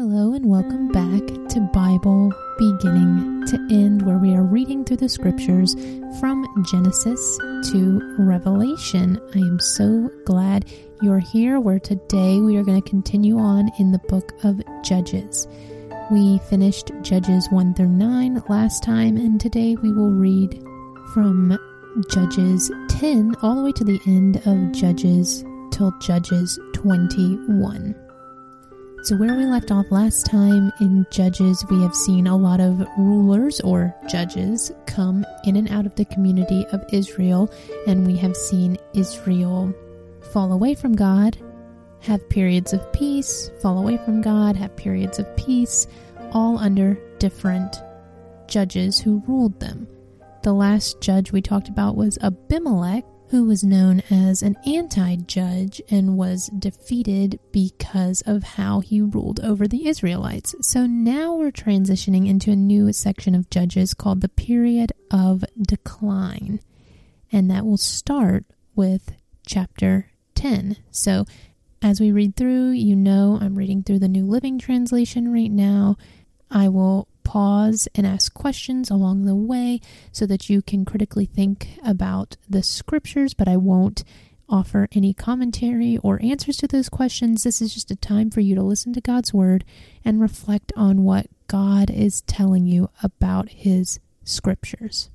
Hello, and welcome back to Bible Beginning to End, where we are reading through the scriptures from Genesis to Revelation. I am so glad you're here, where today we are going to continue on in the book of Judges. We finished Judges 1 through 9 last time, and today we will read from Judges 10 all the way to the end of Judges till Judges 21. So, where we left off last time in Judges, we have seen a lot of rulers or judges come in and out of the community of Israel, and we have seen Israel fall away from God, have periods of peace, fall away from God, have periods of peace, all under different judges who ruled them. The last judge we talked about was Abimelech, who was known as an anti judge and was defeated because of how he ruled over the Israelites. So now we're transitioning into a new section of judges called the period of decline. And that will start with chapter 10. So as we read through, you know I'm reading through the New Living Translation right now. I will pause and ask questions along the way so that you can critically think about the scriptures, but I won't offer any commentary or answers to those questions. This is just a time for you to listen to God's word and reflect on what God is telling you about his scriptures.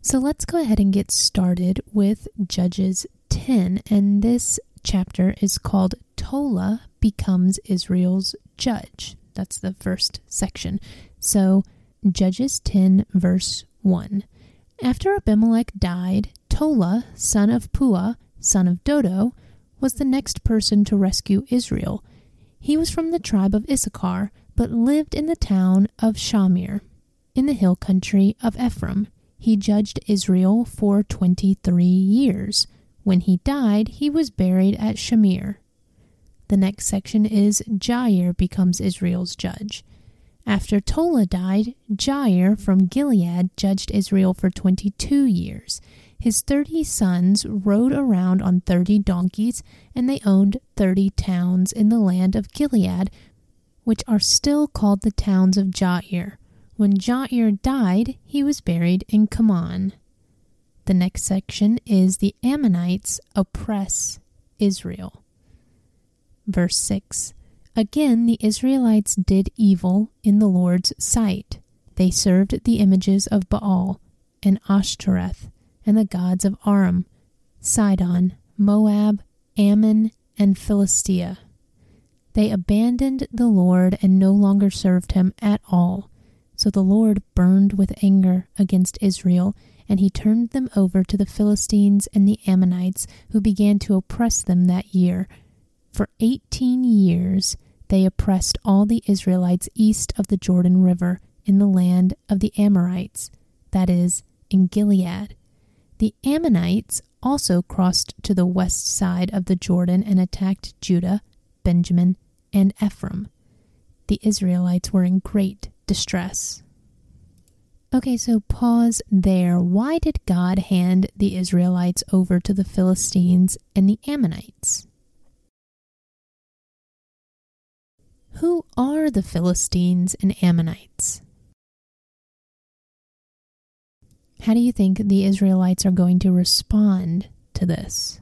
So let's go ahead and get started with Judges 10, and this chapter is called Tola becomes Israel's judge. That's the first section. So, Judges 10, verse 1. After Abimelech died, Tola, son of Pua, son of Dodo, was the next person to rescue Israel. He was from the tribe of Issachar, but lived in the town of Shamir, in the hill country of Ephraim. He judged Israel for 23 years. When he died, he was buried at Shamir. The next section is Jair becomes Israel's judge. After Tola died, Jair from Gilead judged Israel for 22 years. His 30 sons rode around on 30 donkeys, and they owned 30 towns in the land of Gilead, which are still called the towns of Jair. When Jair died, he was buried in Kamon. The next section is the Ammonites oppress Israel. Verse 6 Again, the Israelites did evil in the Lord's sight. They served the images of Baal and Ashtoreth and the gods of Aram, Sidon, Moab, Ammon, and Philistia. They abandoned the Lord and no longer served him at all. So the Lord burned with anger against Israel, and he turned them over to the Philistines and the Ammonites, who began to oppress them that year for 18 years, they oppressed all the Israelites east of the Jordan River in the land of the Amorites, that is, in Gilead. The Ammonites also crossed to the west side of the Jordan and attacked Judah, Benjamin, and Ephraim. The Israelites were in great distress. Okay, so pause there. Why did God hand the Israelites over to the Philistines and the Ammonites? Who are the Philistines and Ammonites? How do you think the Israelites are going to respond to this?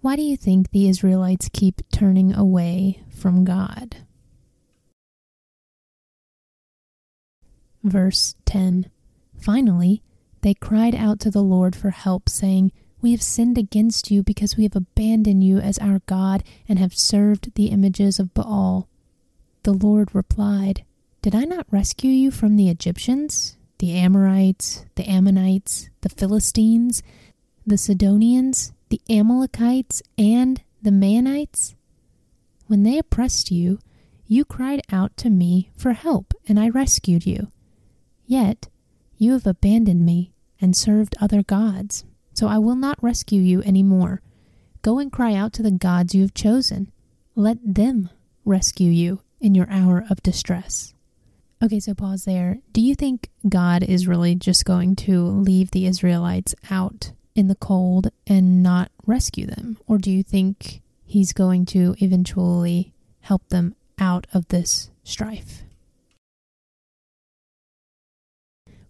Why do you think the Israelites keep turning away from God? Verse 10 Finally, they cried out to the Lord for help, saying, we have sinned against you because we have abandoned you as our God and have served the images of Baal. The Lord replied, Did I not rescue you from the Egyptians, the Amorites, the Ammonites, the Philistines, the Sidonians, the Amalekites, and the Maonites? When they oppressed you, you cried out to me for help, and I rescued you. Yet you have abandoned me and served other gods so I will not rescue you any more. Go and cry out to the gods you have chosen. Let them rescue you in your hour of distress. Okay, so pause there. Do you think God is really just going to leave the Israelites out in the cold and not rescue them? Or do you think he's going to eventually help them out of this strife.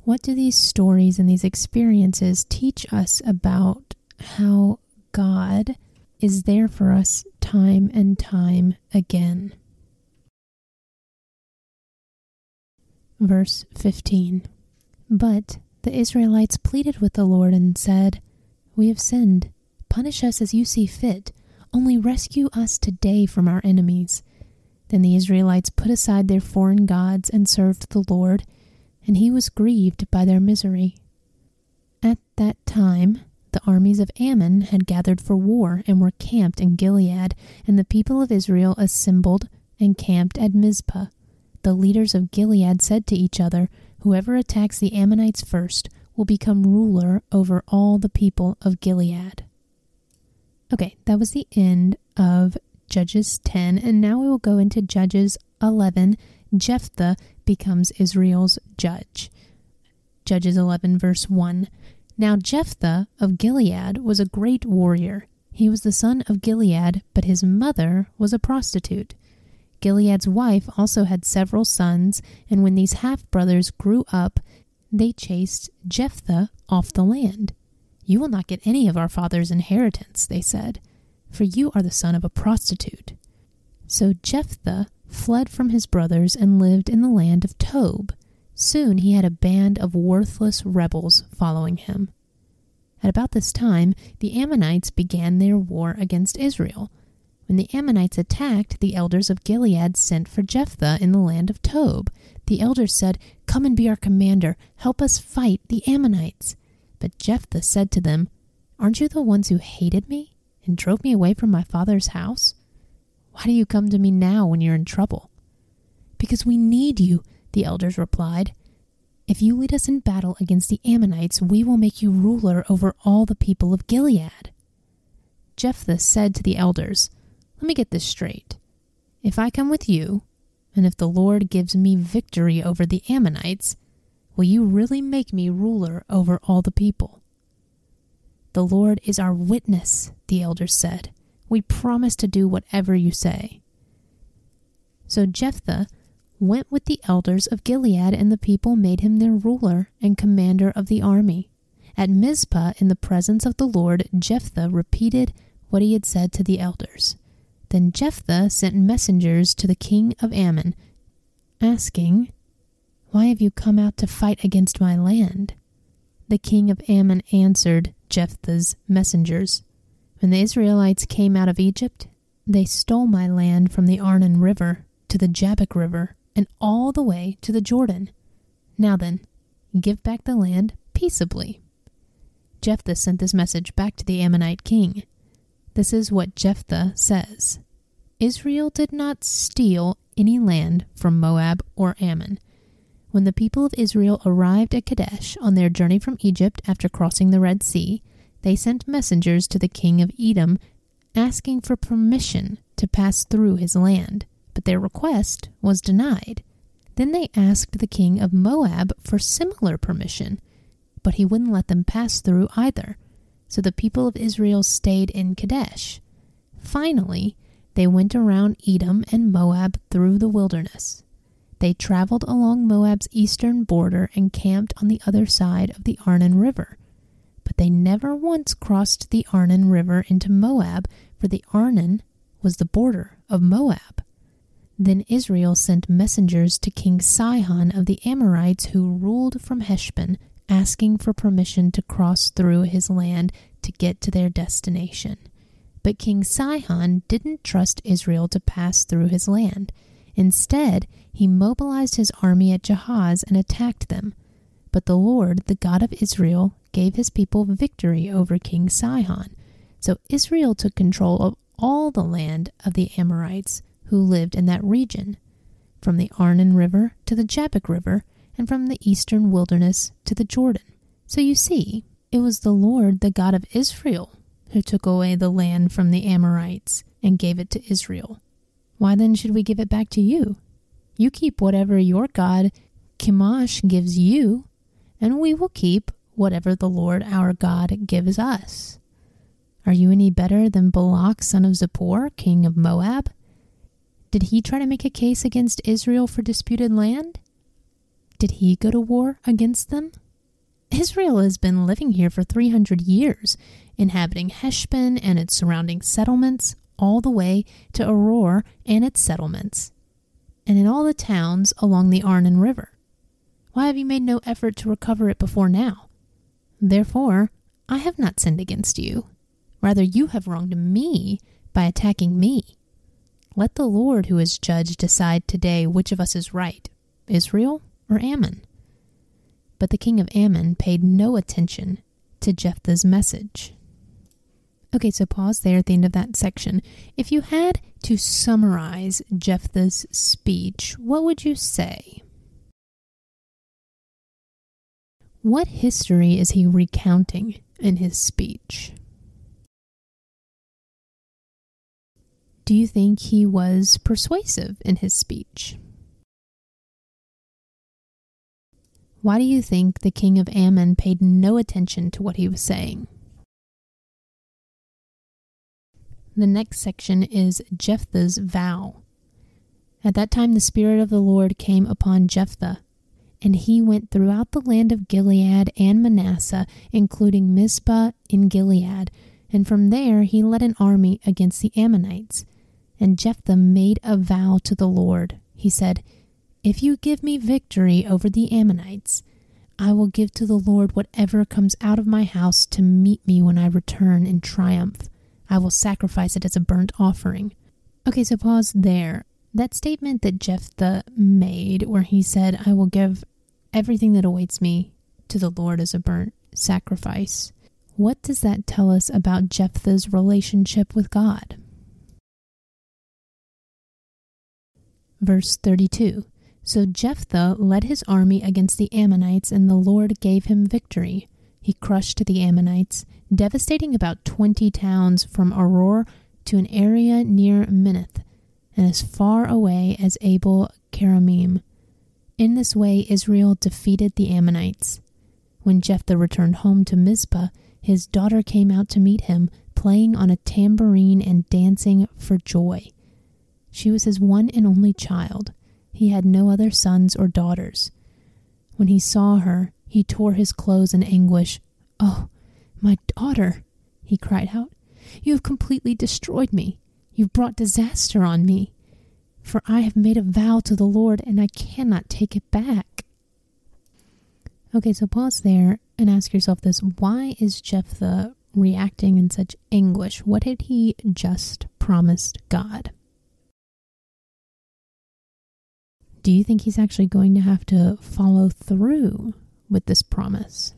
What do these stories and these experiences teach us about how God is there for us time and time again? Verse 15 But the Israelites pleaded with the Lord and said, We have sinned. Punish us as you see fit. Only rescue us today from our enemies. Then the Israelites put aside their foreign gods and served the Lord and he was grieved by their misery. At that time, the armies of Ammon had gathered for war and were camped in Gilead, and the people of Israel assembled and camped at Mizpah. The leaders of Gilead said to each other, Whoever attacks the Ammonites first will become ruler over all the people of Gilead. Okay, that was the end of Judges 10, and now we will go into Judges 11. Jephthah becomes Israel's judge. Judges 11, verse 1. Now Jephthah of Gilead was a great warrior. He was the son of Gilead, but his mother was a prostitute. Gilead's wife also had several sons, and when these half brothers grew up, they chased Jephthah off the land. You will not get any of our father's inheritance, they said, for you are the son of a prostitute. So Jephthah fled from his brothers and lived in the land of Tob. Soon he had a band of worthless rebels following him. At about this time, the Ammonites began their war against Israel. When the Ammonites attacked, the elders of Gilead sent for Jephthah in the land of Tob. The elders said, Come and be our commander. Help us fight the Ammonites. But Jephthah said to them, Aren't you the ones who hated me and drove me away from my father's house? Why do you come to me now when you're in trouble? Because we need you, the elders replied. If you lead us in battle against the Ammonites, we will make you ruler over all the people of Gilead. Jephthah said to the elders, Let me get this straight. If I come with you, and if the Lord gives me victory over the Ammonites, will you really make me ruler over all the people? The Lord is our witness, the elders said. We promise to do whatever you say. So Jephthah went with the elders of Gilead, and the people made him their ruler and commander of the army. At Mizpah, in the presence of the Lord, Jephthah repeated what he had said to the elders. Then Jephthah sent messengers to the king of Ammon, asking, Why have you come out to fight against my land? The king of Ammon answered Jephthah's messengers, when the Israelites came out of Egypt, they stole my land from the Arnon River to the Jabbok River and all the way to the Jordan. Now then, give back the land peaceably. Jephthah sent this message back to the Ammonite king. This is what Jephthah says Israel did not steal any land from Moab or Ammon. When the people of Israel arrived at Kadesh on their journey from Egypt after crossing the Red Sea, they sent messengers to the king of Edom asking for permission to pass through his land, but their request was denied. Then they asked the king of Moab for similar permission, but he wouldn't let them pass through either. So the people of Israel stayed in Kadesh. Finally, they went around Edom and Moab through the wilderness. They traveled along Moab's eastern border and camped on the other side of the Arnon River but they never once crossed the Arnon River into Moab, for the Arnon was the border of Moab. Then Israel sent messengers to King Sihon of the Amorites, who ruled from Heshbon, asking for permission to cross through his land to get to their destination. But King Sihon didn't trust Israel to pass through his land. Instead, he mobilized his army at Jahaz and attacked them. But the Lord, the God of Israel, gave his people victory over King Sihon. So Israel took control of all the land of the Amorites who lived in that region, from the Arnon River to the Jabbok River, and from the eastern wilderness to the Jordan. So you see, it was the Lord, the God of Israel, who took away the land from the Amorites and gave it to Israel. Why then should we give it back to you? You keep whatever your God, Chemosh, gives you, and we will keep whatever the Lord our God gives us. Are you any better than Balak, son of Zippor, king of Moab? Did he try to make a case against Israel for disputed land? Did he go to war against them? Israel has been living here for 300 years, inhabiting Heshbon and its surrounding settlements, all the way to Aroer and its settlements, and in all the towns along the Arnon River. Why have you made no effort to recover it before now? Therefore, I have not sinned against you. Rather, you have wronged me by attacking me. Let the Lord who is judge decide today which of us is right, Israel or Ammon. But the king of Ammon paid no attention to Jephthah's message. Okay, so pause there at the end of that section. If you had to summarize Jephthah's speech, what would you say? What history is he recounting in his speech? Do you think he was persuasive in his speech? Why do you think the king of Ammon paid no attention to what he was saying? The next section is Jephthah's vow. At that time, the Spirit of the Lord came upon Jephthah, and he went throughout the land of Gilead and Manasseh, including Mizpah in Gilead, and from there he led an army against the Ammonites. And Jephthah made a vow to the Lord. He said, If you give me victory over the Ammonites, I will give to the Lord whatever comes out of my house to meet me when I return in triumph. I will sacrifice it as a burnt offering. Okay, so pause there. That statement that Jephthah made, where he said, I will give everything that awaits me to the Lord as a burnt sacrifice. What does that tell us about Jephthah's relationship with God? Verse 32 So Jephthah led his army against the Ammonites, and the Lord gave him victory. He crushed the Ammonites, devastating about 20 towns from Aroer to an area near Minnith and as far away as Abel Keramim. In this way, Israel defeated the Ammonites. When Jephthah returned home to Mizpah, his daughter came out to meet him, playing on a tambourine and dancing for joy. She was his one and only child. He had no other sons or daughters. When he saw her, he tore his clothes in anguish. Oh, my daughter, he cried out, you have completely destroyed me. You've brought disaster on me. For I have made a vow to the Lord, and I cannot take it back. Okay, so pause there and ask yourself this why is Jephthah reacting in such anguish? What had he just promised God? do you think he's actually going to have to follow through with this promise?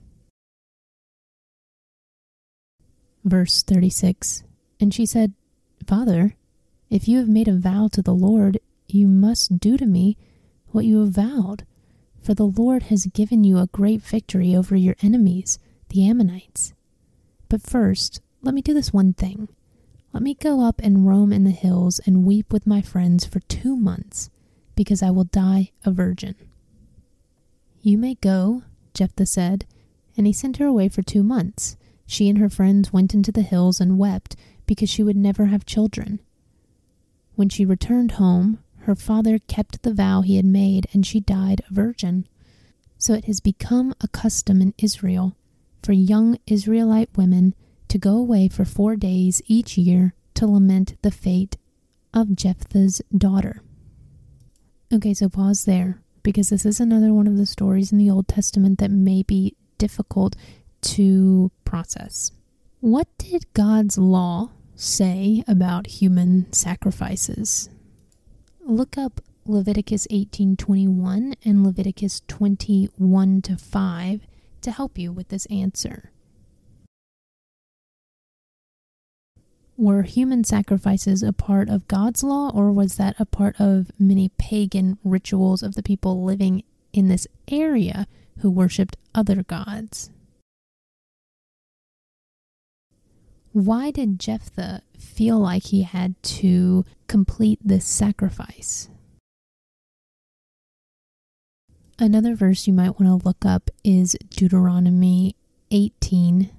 Verse 36 And she said, Father, if you have made a vow to the Lord, you must do to me what you have vowed. For the Lord has given you a great victory over your enemies, the Ammonites. But first, let me do this one thing. Let me go up and roam in the hills and weep with my friends for two months because I will die a virgin. You may go, Jephthah said, and he sent her away for two months. She and her friends went into the hills and wept because she would never have children. When she returned home, her father kept the vow he had made, and she died a virgin. So it has become a custom in Israel for young Israelite women to go away for four days each year to lament the fate of Jephthah's daughter. Okay, so pause there because this is another one of the stories in the Old Testament that may be difficult to process. What did God's law say about human sacrifices? Look up Leviticus 18:21 and Leviticus 21 to 5 to help you with this answer. were human sacrifices a part of God's law, or was that a part of many pagan rituals of the people living in this area who worshipped other gods? Why did Jephthah feel like he had to complete this sacrifice? Another verse you might want to look up is Deuteronomy 18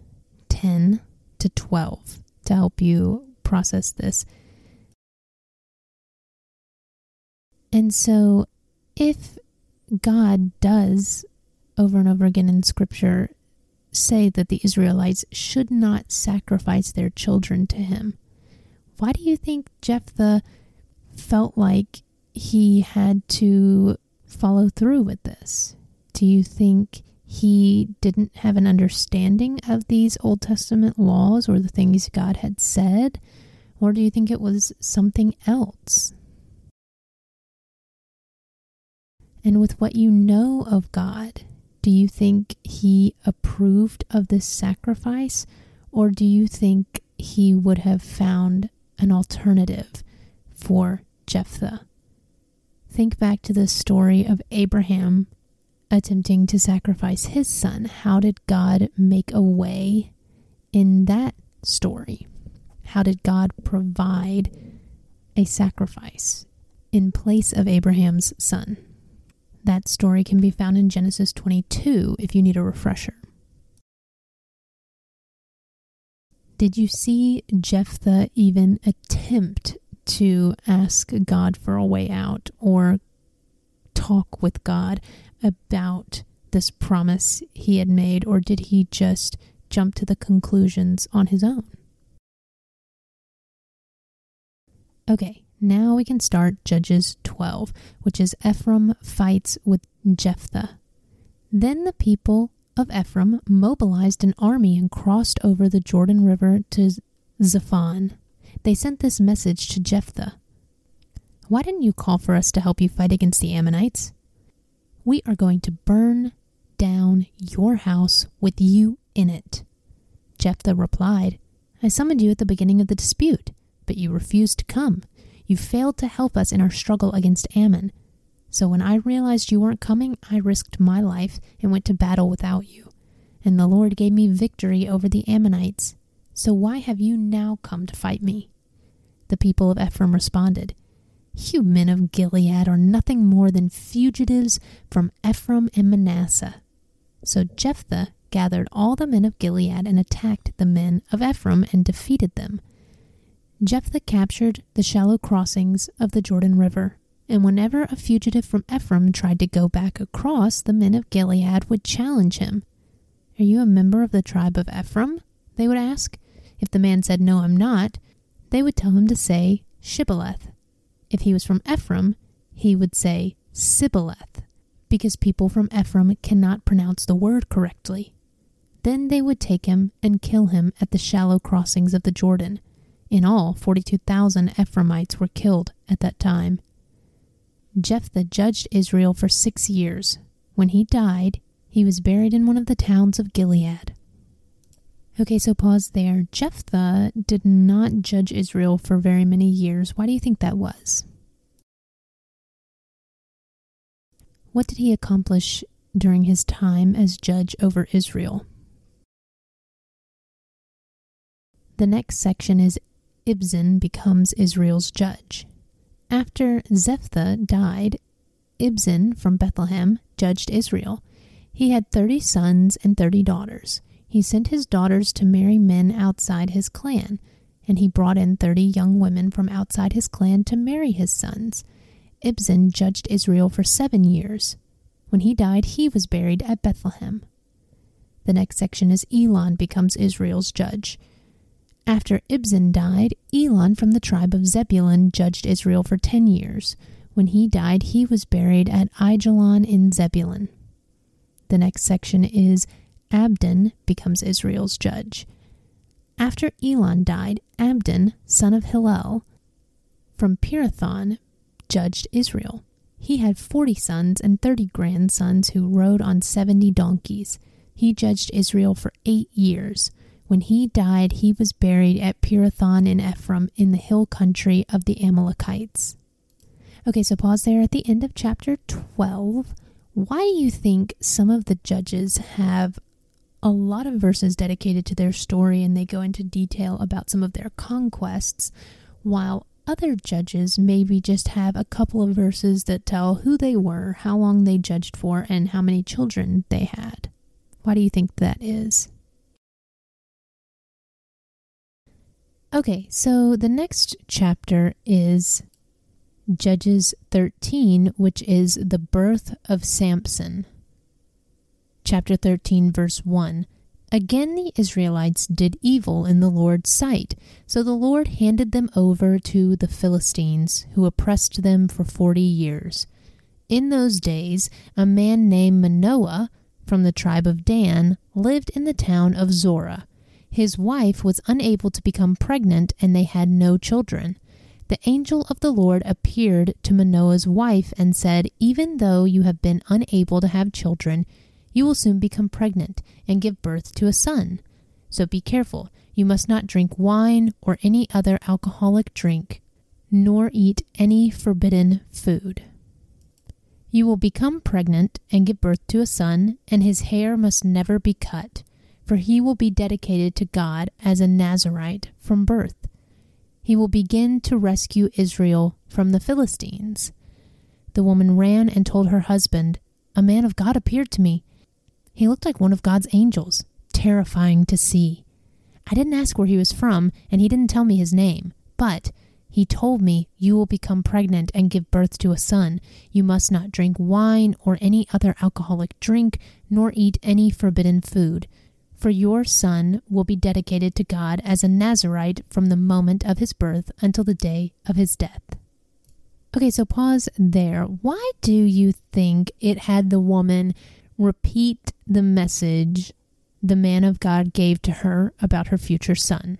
10 to 12 to help you process this. And so, if God does over and over again in Scripture say that the Israelites should not sacrifice their children to him, why do you think Jephthah felt like he had to follow through with this? Do you think he didn't have an understanding of these Old Testament laws or the things God had said? Or do you think it was something else? And with what you know of God, do you think he approved of this sacrifice? Or do you think he would have found an alternative for Jephthah? Think back to the story of Abraham attempting to sacrifice his son. How did God make a way in that story? How did God provide a sacrifice in place of Abraham's son? That story can be found in Genesis 22 if you need a refresher. Did you see Jephthah even attempt to ask God for a way out or talk with God about this promise he had made, or did he just jump to the conclusions on his own? Okay, now we can start Judges 12, which is Ephraim fights with Jephthah. Then the people of Ephraim mobilized an army and crossed over the Jordan River to Zaphon. They sent this message to Jephthah Why didn't you call for us to help you fight against the Ammonites? We are going to burn down your house with you in it. Jephthah replied, I summoned you at the beginning of the dispute, but you refused to come. You failed to help us in our struggle against Ammon. So when I realized you weren't coming, I risked my life and went to battle without you. And the Lord gave me victory over the Ammonites. So why have you now come to fight me? The people of Ephraim responded, You men of Gilead are nothing more than fugitives from Ephraim and Manasseh. So Jephthah gathered all the men of Gilead and attacked the men of Ephraim and defeated them. Jephthah captured the shallow crossings of the Jordan River, and whenever a fugitive from Ephraim tried to go back across, the men of Gilead would challenge him. Are you a member of the tribe of Ephraim? They would ask. If the man said, No, I'm not, they would tell him to say Shibboleth. If he was from Ephraim, he would say Sibboleth, because people from Ephraim cannot pronounce the word correctly. Then they would take him and kill him at the shallow crossings of the Jordan. In all, 42,000 Ephraimites were killed at that time. Jephthah judged Israel for six years. When he died, he was buried in one of the towns of Gilead. Okay, so pause there. Jephthah did not judge Israel for very many years. Why do you think that was? What did he accomplish during his time as judge over Israel? The next section is Ibzan becomes Israel's judge. After Jephthah died, Ibzan from Bethlehem judged Israel. He had thirty sons and thirty daughters. He sent his daughters to marry men outside his clan, and he brought in thirty young women from outside his clan to marry his sons. Ibzan judged Israel for seven years. When he died, he was buried at Bethlehem. The next section is Elon becomes Israel's judge. After Ibzan died, Elon from the tribe of Zebulun judged Israel for ten years. When he died, he was buried at Aijalon in Zebulun. The next section is Abdon becomes Israel's judge. After Elon died, Abdon, son of Hillel, from Pirathon, judged Israel. He had forty sons and thirty grandsons who rode on seventy donkeys. He judged Israel for eight years. When he died, he was buried at Pirathon in Ephraim in the hill country of the Amalekites. Okay, so pause there at the end of chapter 12. Why do you think some of the judges have a lot of verses dedicated to their story and they go into detail about some of their conquests, while other judges maybe just have a couple of verses that tell who they were, how long they judged for, and how many children they had? Why do you think that is? Okay, so the next chapter is Judges 13, which is the birth of Samson. Chapter 13, verse 1. Again, the Israelites did evil in the Lord's sight. So the Lord handed them over to the Philistines, who oppressed them for forty years. In those days, a man named Manoah from the tribe of Dan lived in the town of Zorah. His wife was unable to become pregnant, and they had no children. The angel of the Lord appeared to Manoah's wife and said, Even though you have been unable to have children, you will soon become pregnant and give birth to a son. So be careful. You must not drink wine or any other alcoholic drink, nor eat any forbidden food. You will become pregnant and give birth to a son, and his hair must never be cut, for he will be dedicated to God as a Nazirite from birth he will begin to rescue Israel from the Philistines. The woman ran and told her husband, A man of God appeared to me. He looked like one of God's angels, terrifying to see. I didn't ask where he was from, and he didn't tell me his name, but he told me, You will become pregnant and give birth to a son. You must not drink wine or any other alcoholic drink, nor eat any forbidden food for your son will be dedicated to God as a Nazirite from the moment of his birth until the day of his death. Okay, so pause there. Why do you think it had the woman repeat the message the man of God gave to her about her future son?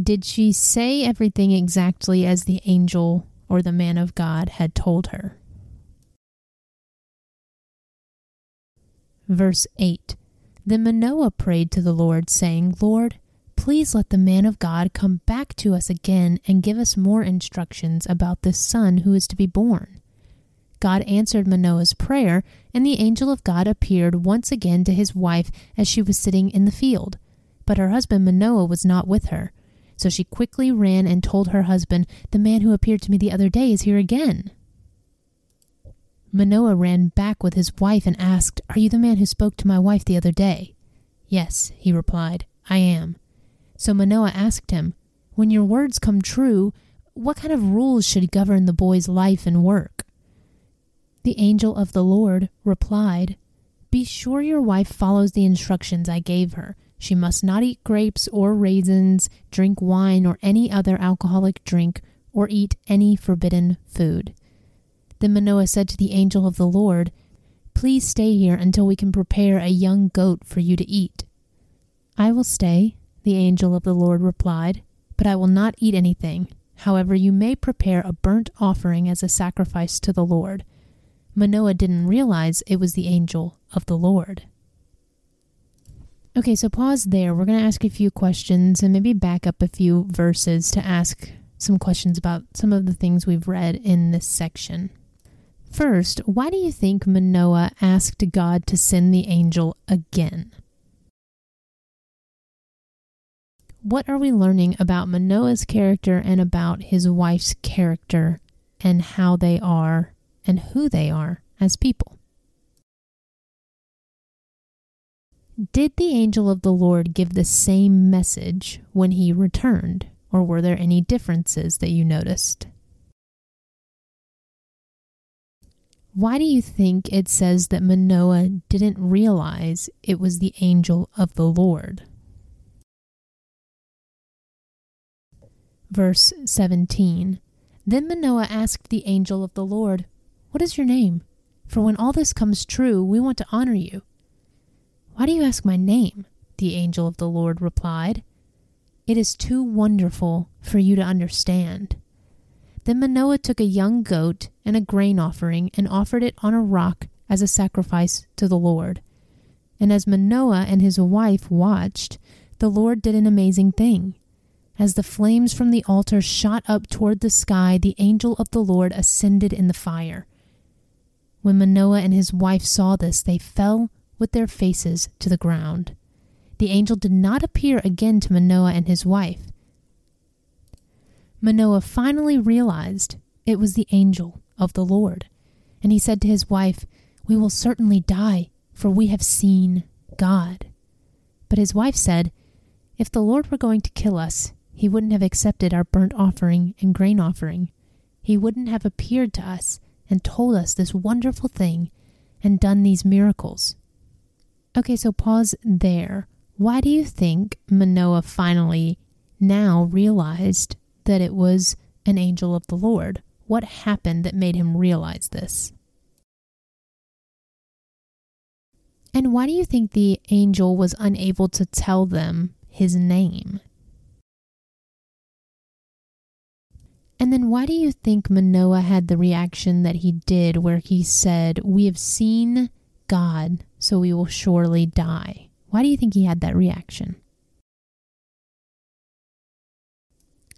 Did she say everything exactly as the angel or the man of God had told her? Verse 8 Then Manoah prayed to the Lord, saying, Lord, please let the man of God come back to us again and give us more instructions about this son who is to be born. God answered Manoah's prayer, and the angel of God appeared once again to his wife as she was sitting in the field. But her husband Manoah was not with her. So she quickly ran and told her husband, The man who appeared to me the other day is here again. Manoah ran back with his wife and asked, Are you the man who spoke to my wife the other day? Yes, he replied, I am. So Manoah asked him, When your words come true, what kind of rules should govern the boy's life and work? The angel of the Lord replied, Be sure your wife follows the instructions I gave her. She must not eat grapes or raisins, drink wine or any other alcoholic drink, or eat any forbidden food. Then Manoah said to the angel of the Lord, Please stay here until we can prepare a young goat for you to eat. I will stay, the angel of the Lord replied, but I will not eat anything. However, you may prepare a burnt offering as a sacrifice to the Lord. Manoah didn't realize it was the angel of the Lord. Okay, so pause there. We're going to ask a few questions and maybe back up a few verses to ask some questions about some of the things we've read in this section. First, why do you think Manoah asked God to send the angel again? What are we learning about Manoah's character and about his wife's character and how they are and who they are as people? Did the angel of the Lord give the same message when he returned, or were there any differences that you noticed? Why do you think it says that Manoah didn't realize it was the angel of the Lord? Verse 17 Then Manoah asked the angel of the Lord, What is your name? For when all this comes true, we want to honor you. Why do you ask my name? The angel of the Lord replied. It is too wonderful for you to understand. Then Manoah took a young goat and a grain offering and offered it on a rock as a sacrifice to the Lord. And as Manoah and his wife watched, the Lord did an amazing thing. As the flames from the altar shot up toward the sky, the angel of the Lord ascended in the fire. When Manoah and his wife saw this, they fell with their faces to the ground. The angel did not appear again to Manoah and his wife. Manoah finally realized it was the angel of the Lord. And he said to his wife, We will certainly die, for we have seen God. But his wife said, If the Lord were going to kill us, he wouldn't have accepted our burnt offering and grain offering. He wouldn't have appeared to us and told us this wonderful thing and done these miracles. Okay, so pause there. Why do you think Manoah finally now realized that it was an angel of the Lord? What happened that made him realize this? And why do you think the angel was unable to tell them his name? And then why do you think Manoah had the reaction that he did where he said, We have seen God, so we will surely die? Why do you think he had that reaction?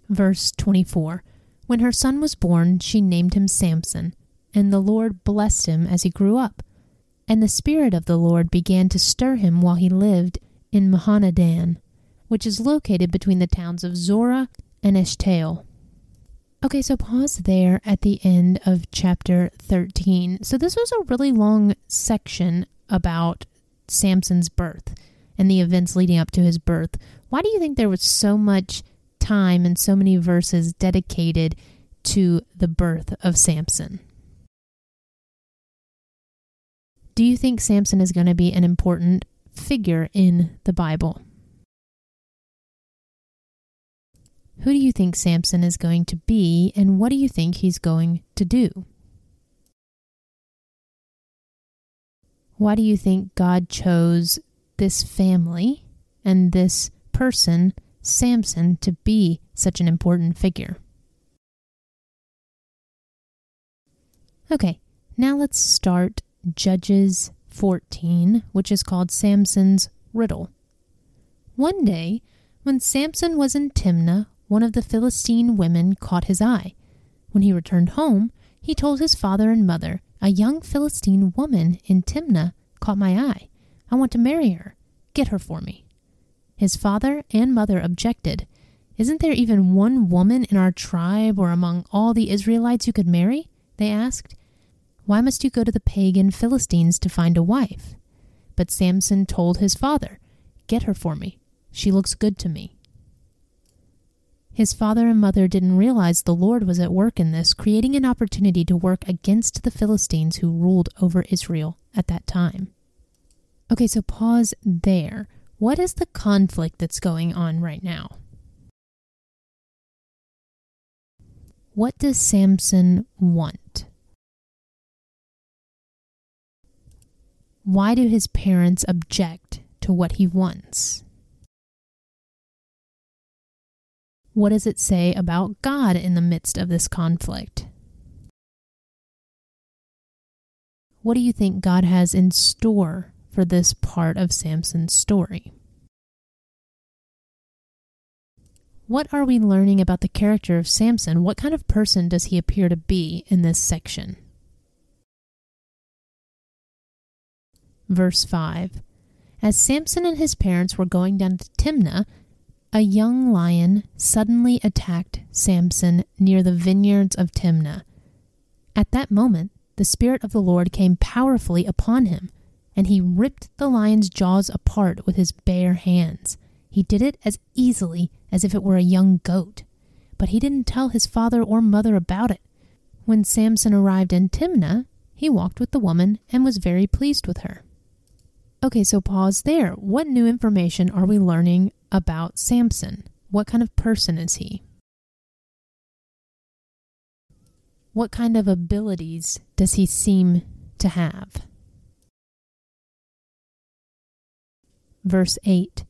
Verse 24 When her son was born, she named him Samson, and the Lord blessed him as he grew up. And the Spirit of the Lord began to stir him while he lived in Mahaneh-dan, which is located between the towns of Zorah and Eshtaol. Okay, so pause there at the end of chapter 13. So, this was a really long section about Samson's birth and the events leading up to his birth. Why do you think there was so much time and so many verses dedicated to the birth of Samson? Do you think Samson is going to be an important figure in the Bible? Who do you think Samson is going to be, and what do you think he's going to do? Why do you think God chose this family and this person, Samson, to be such an important figure? Okay, now let's start Judges 14, which is called Samson's Riddle. One day, when Samson was in Timnah one of the Philistine women caught his eye. When he returned home, he told his father and mother, A young Philistine woman in Timnah caught my eye. I want to marry her. Get her for me. His father and mother objected. Isn't there even one woman in our tribe or among all the Israelites you could marry? They asked. Why must you go to the pagan Philistines to find a wife? But Samson told his father, Get her for me. She looks good to me. His father and mother didn't realize the Lord was at work in this, creating an opportunity to work against the Philistines who ruled over Israel at that time. Okay, so pause there. What is the conflict that's going on right now? What does Samson want? Why do his parents object to what he wants? What does it say about God in the midst of this conflict? What do you think God has in store for this part of Samson's story? What are we learning about the character of Samson? What kind of person does he appear to be in this section? Verse 5 As Samson and his parents were going down to Timnah, a young lion suddenly attacked Samson near the vineyards of Timnah. At that moment, the Spirit of the Lord came powerfully upon him, and he ripped the lion's jaws apart with his bare hands. He did it as easily as if it were a young goat, but he didn't tell his father or mother about it. When Samson arrived in Timnah, he walked with the woman and was very pleased with her. Okay, so pause there. What new information are we learning about Samson? What kind of person is he? What kind of abilities does he seem to have? Verse 8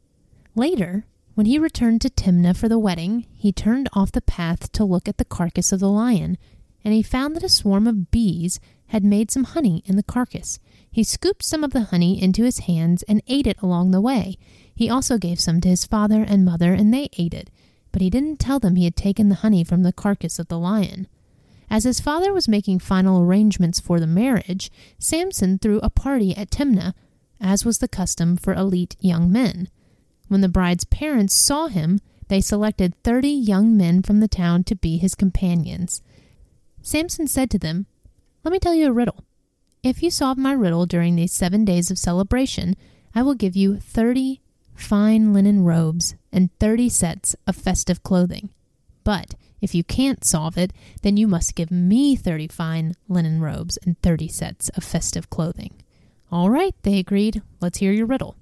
Later, when he returned to Timnah for the wedding, he turned off the path to look at the carcass of the lion, and he found that a swarm of bees had made some honey in the carcass. He scooped some of the honey into his hands and ate it along the way. He also gave some to his father and mother, and they ate it. But he didn't tell them he had taken the honey from the carcass of the lion. As his father was making final arrangements for the marriage, Samson threw a party at Timnah, as was the custom for elite young men. When the bride's parents saw him, they selected thirty young men from the town to be his companions. Samson said to them, Let me tell you a riddle. If you solve my riddle during these seven days of celebration, I will give you thirty fine linen robes and 30 sets of festive clothing. But if you can't solve it, then you must give me 30 fine linen robes and 30 sets of festive clothing. All right, they agreed. Let's hear your riddle.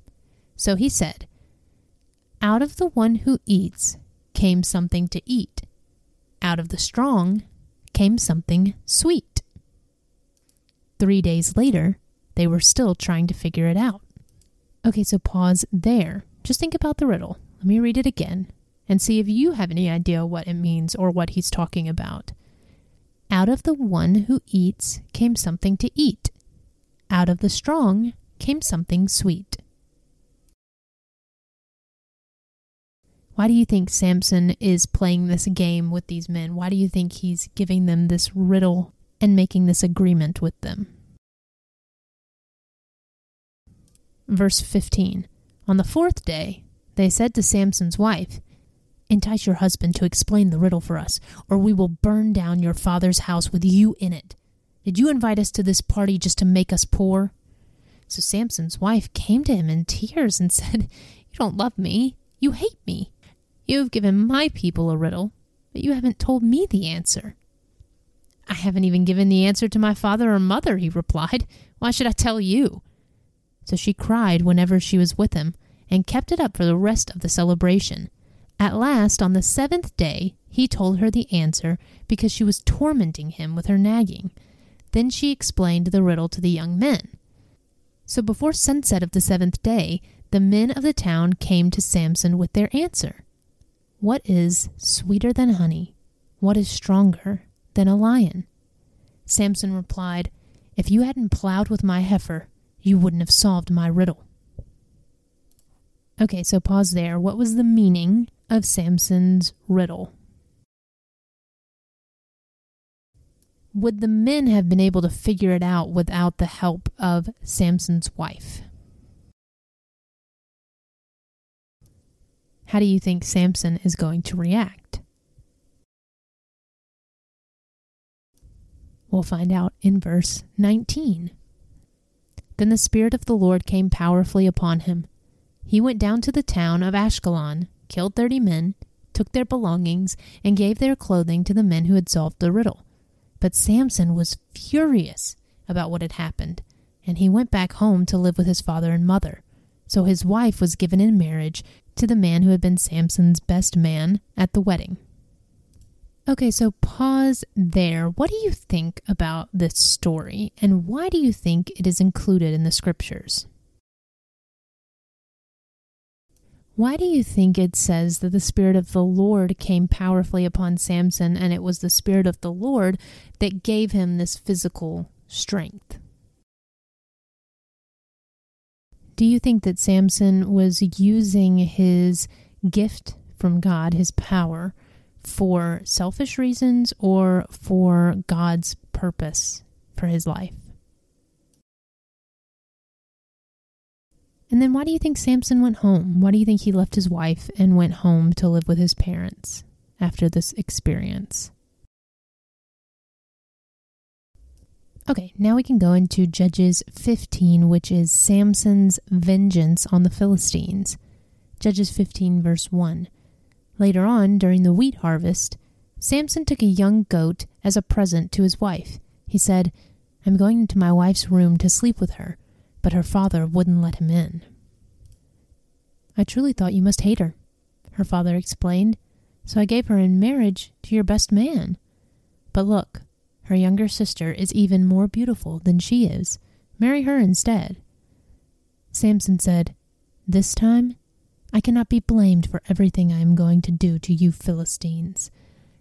So he said, Out of the one who eats came something to eat. Out of the strong came something sweet. Three days later, they were still trying to figure it out. Okay, so pause there. Just think about the riddle. Let me read it again and see if you have any idea what it means or what he's talking about. Out of the one who eats came something to eat. Out of the strong came something sweet. Why do you think Samson is playing this game with these men? Why do you think he's giving them this riddle and making this agreement with them? Verse 15 On the fourth day, they said to Samson's wife, Entice your husband to explain the riddle for us, or we will burn down your father's house with you in it. Did you invite us to this party just to make us poor? So Samson's wife came to him in tears and said, You don't love me. You hate me. You have given my people a riddle, but you haven't told me the answer. I haven't even given the answer to my father or mother, he replied. Why should I tell you? So she cried whenever she was with him, and kept it up for the rest of the celebration. At last, on the seventh day, he told her the answer because she was tormenting him with her nagging. Then she explained the riddle to the young men. So before sunset of the seventh day, the men of the town came to Samson with their answer. What is sweeter than honey? What is stronger than a lion? Samson replied, If you hadn't plowed with my heifer, you wouldn't have solved my riddle. Okay, so pause there. What was the meaning of Samson's riddle? Would the men have been able to figure it out without the help of Samson's wife? How do you think Samson is going to react? We'll find out in verse 19. Then the Spirit of the Lord came powerfully upon him. He went down to the town of Ashkelon, killed thirty men, took their belongings, and gave their clothing to the men who had solved the riddle. But Samson was furious about what had happened, and he went back home to live with his father and mother. So his wife was given in marriage to the man who had been Samson's best man at the wedding. Okay, so pause there. What do you think about this story, and why do you think it is included in the scriptures? Why do you think it says that the Spirit of the Lord came powerfully upon Samson and it was the Spirit of the Lord that gave him this physical strength? Do you think that Samson was using his gift from God, his power, for selfish reasons or for God's purpose for his life? And then why do you think Samson went home? Why do you think he left his wife and went home to live with his parents after this experience? Okay, now we can go into Judges 15, which is Samson's vengeance on the Philistines. Judges 15, verse 1. Later on, during the wheat harvest, Samson took a young goat as a present to his wife. He said, I'm going into my wife's room to sleep with her but her father wouldn't let him in. I truly thought you must hate her, her father explained, so I gave her in marriage to your best man. But look, her younger sister is even more beautiful than she is. Marry her instead. Samson said, This time I cannot be blamed for everything I am going to do to you Philistines.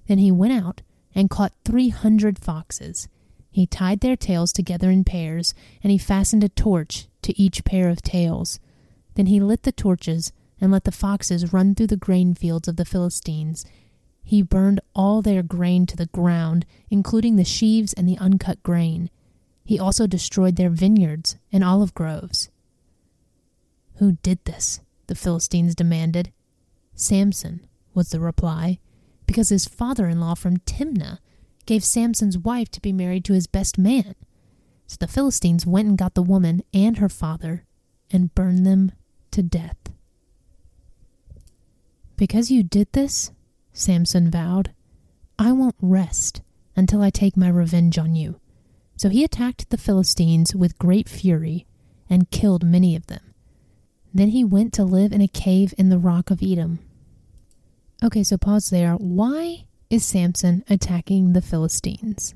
Then he went out and caught three hundred foxes he tied their tails together in pairs, and he fastened a torch to each pair of tails. Then he lit the torches and let the foxes run through the grain fields of the Philistines. He burned all their grain to the ground, including the sheaves and the uncut grain. He also destroyed their vineyards and olive groves. Who did this? the Philistines demanded. Samson, was the reply, because his father in law from Timnah gave Samson's wife to be married to his best man. So the Philistines went and got the woman and her father and burned them to death. Because you did this, Samson vowed, I won't rest until I take my revenge on you. So he attacked the Philistines with great fury and killed many of them. Then he went to live in a cave in the rock of Etam. Okay, so pause there. Why is Samson attacking the Philistines?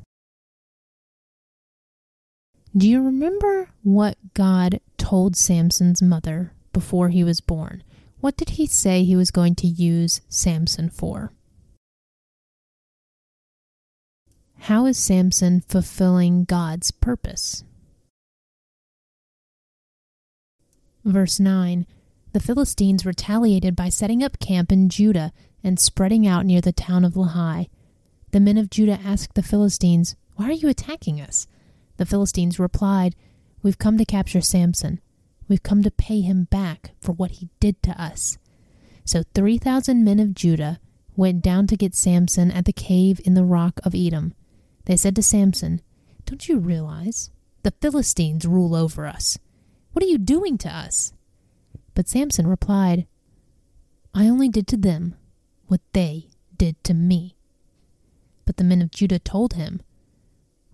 Do you remember what God told Samson's mother before he was born? What did he say he was going to use Samson for? How is Samson fulfilling God's purpose? Verse 9 The Philistines retaliated by setting up camp in Judah and spreading out near the town of Lehi. The men of Judah asked the Philistines, Why are you attacking us? The Philistines replied, We've come to capture Samson. We've come to pay him back for what he did to us. So 3,000 men of Judah went down to get Samson at the cave in the rock of Etam. They said to Samson, Don't you realize the Philistines rule over us? What are you doing to us? But Samson replied, I only did to them what they did to me. But the men of Judah told him,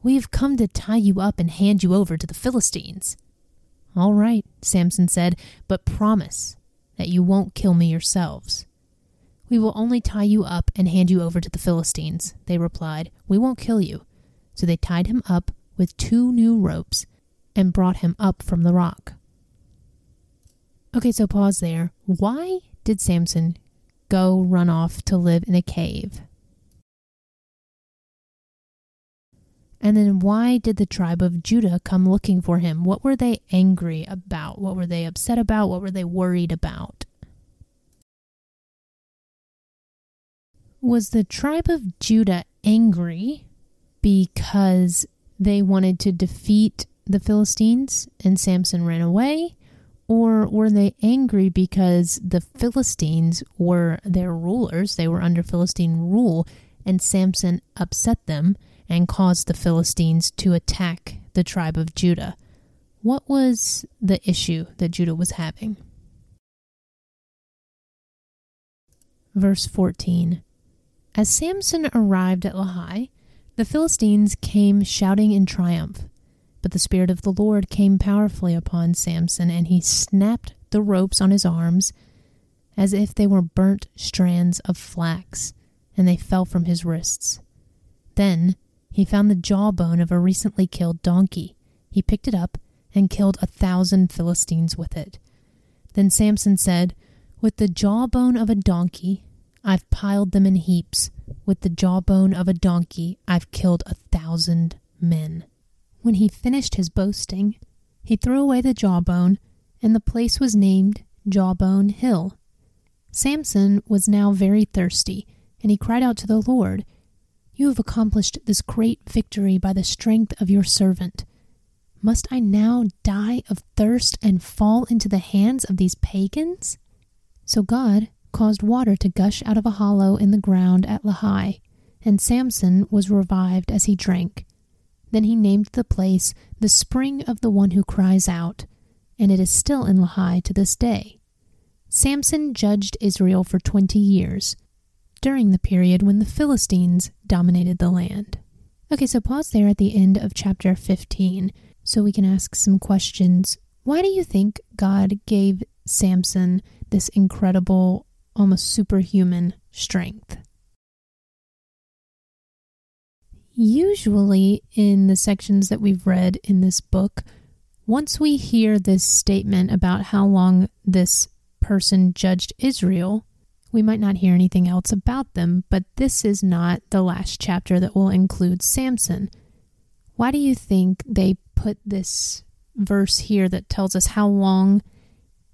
We have come to tie you up and hand you over to the Philistines. All right, Samson said, but promise that you won't kill me yourselves. We will only tie you up and hand you over to the Philistines, they replied. We won't kill you. So they tied him up with two new ropes and brought him up from the rock. Okay, so pause there. Why did Samson go run off to live in a cave? And then why did the tribe of Judah come looking for him? What were they angry about? What were they upset about? What were they worried about? Was the tribe of Judah angry because they wanted to defeat the Philistines and Samson ran away? Or were they angry because the Philistines were their rulers? They were under Philistine rule, and Samson upset them and caused the Philistines to attack the tribe of Judah. What was the issue that Judah was having? Verse 14 As Samson arrived at Lehi, the Philistines came shouting in triumph. But the Spirit of the Lord came powerfully upon Samson, and he snapped the ropes on his arms as if they were burnt strands of flax, and they fell from his wrists. Then he found the jawbone of a recently killed donkey. He picked it up and killed a thousand Philistines with it. Then Samson said, With the jawbone of a donkey, I've piled them in heaps. With the jawbone of a donkey, I've killed a thousand men. When he finished his boasting, he threw away the jawbone, and the place was named Jawbone Hill. Samson was now very thirsty, and he cried out to the Lord, You have accomplished this great victory by the strength of your servant. Must I now die of thirst and fall into the hands of these pagans? So God caused water to gush out of a hollow in the ground at Lehi, and Samson was revived as he drank. Then he named the place the Spring of the One Who Cries Out, and it is still in Lehi to this day. Samson judged Israel for twenty years, during the period when the Philistines dominated the land. Okay, so pause there at the end of chapter 15 so we can ask some questions. Why do you think God gave Samson this incredible, almost superhuman strength? Usually, in the sections that we've read in this book, once we hear this statement about how long this person judged Israel, we might not hear anything else about them, but this is not the last chapter that will include Samson. Why do you think they put this verse here that tells us how long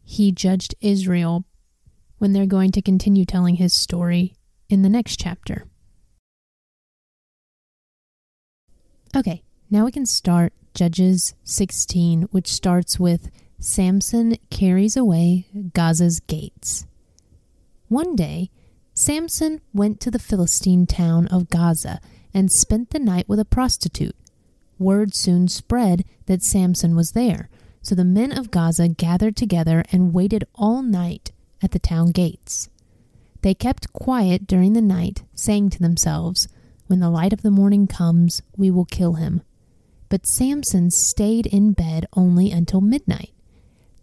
he judged Israel when they're going to continue telling his story in the next chapter? Okay, now we can start Judges 16, which starts with Samson carries away Gaza's gates. One day, Samson went to the Philistine town of Gaza and spent the night with a prostitute. Word soon spread that Samson was there, so the men of Gaza gathered together and waited all night at the town gates. They kept quiet during the night, saying to themselves, When the light of the morning comes, we will kill him. But Samson stayed in bed only until midnight.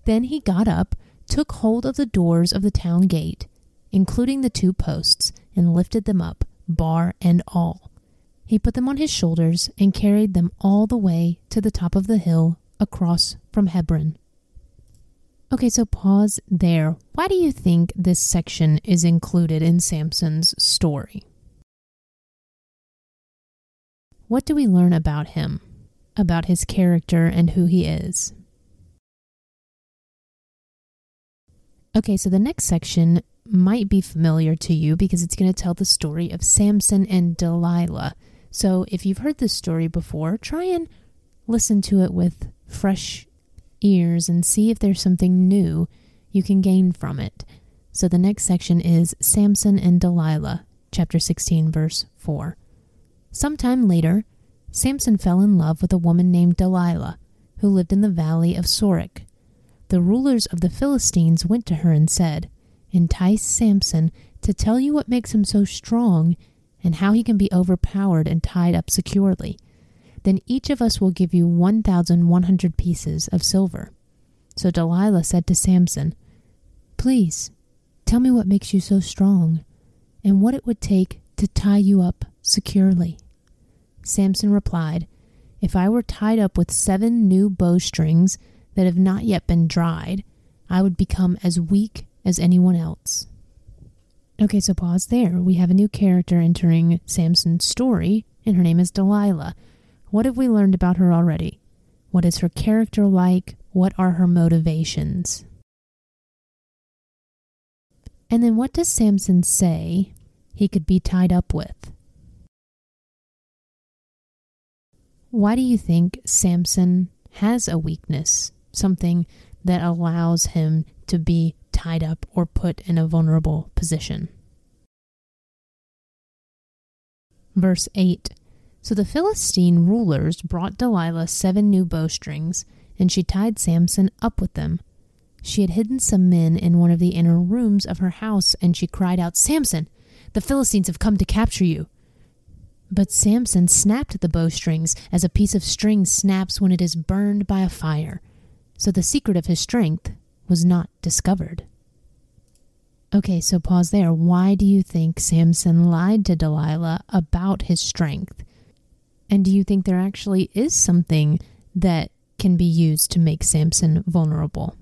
Then he got up, took hold of the doors of the town gate, including the two posts, and lifted them up, bar and all. He put them on his shoulders and carried them all the way to the top of the hill across from Hebron. Okay, so pause there. Why do you think this section is included in Samson's story? What do we learn about him, about his character and who he is? Okay, so the next section might be familiar to you because it's going to tell the story of Samson and Delilah. So if you've heard this story before, try and listen to it with fresh ears and see if there's something new you can gain from it. So the next section is Samson and Delilah, chapter 16, verse 4. Sometime later, Samson fell in love with a woman named Delilah, who lived in the valley of Sorek. The rulers of the Philistines went to her and said, Entice Samson to tell you what makes him so strong and how he can be overpowered and tied up securely. Then each of us will give you 1,100 pieces of silver. So Delilah said to Samson, Please, tell me what makes you so strong, and what it would take to tie you up securely. Samson replied, If I were tied up with seven new bowstrings that have not yet been dried, I would become as weak as anyone else. Okay, so pause there. We have a new character entering Samson's story, and her name is Delilah. What have we learned about her already? What is her character like? What are her motivations? And then what does Samson say he could be tied up with? Why do you think Samson has a weakness, something that allows him to be tied up or put in a vulnerable position. Verse 8 So the Philistine rulers brought Delilah seven new bowstrings, and she tied Samson up with them. She had hidden some men in one of the inner rooms of her house, and she cried out, Samson, the Philistines have come to capture you. But Samson snapped the bowstrings as a piece of string snaps when it is burned by a fire. So the secret of his strength was not discovered. Okay, so pause there. Why do you think Samson lied to Delilah about his strength? And do you think there actually is something that can be used to make Samson vulnerable?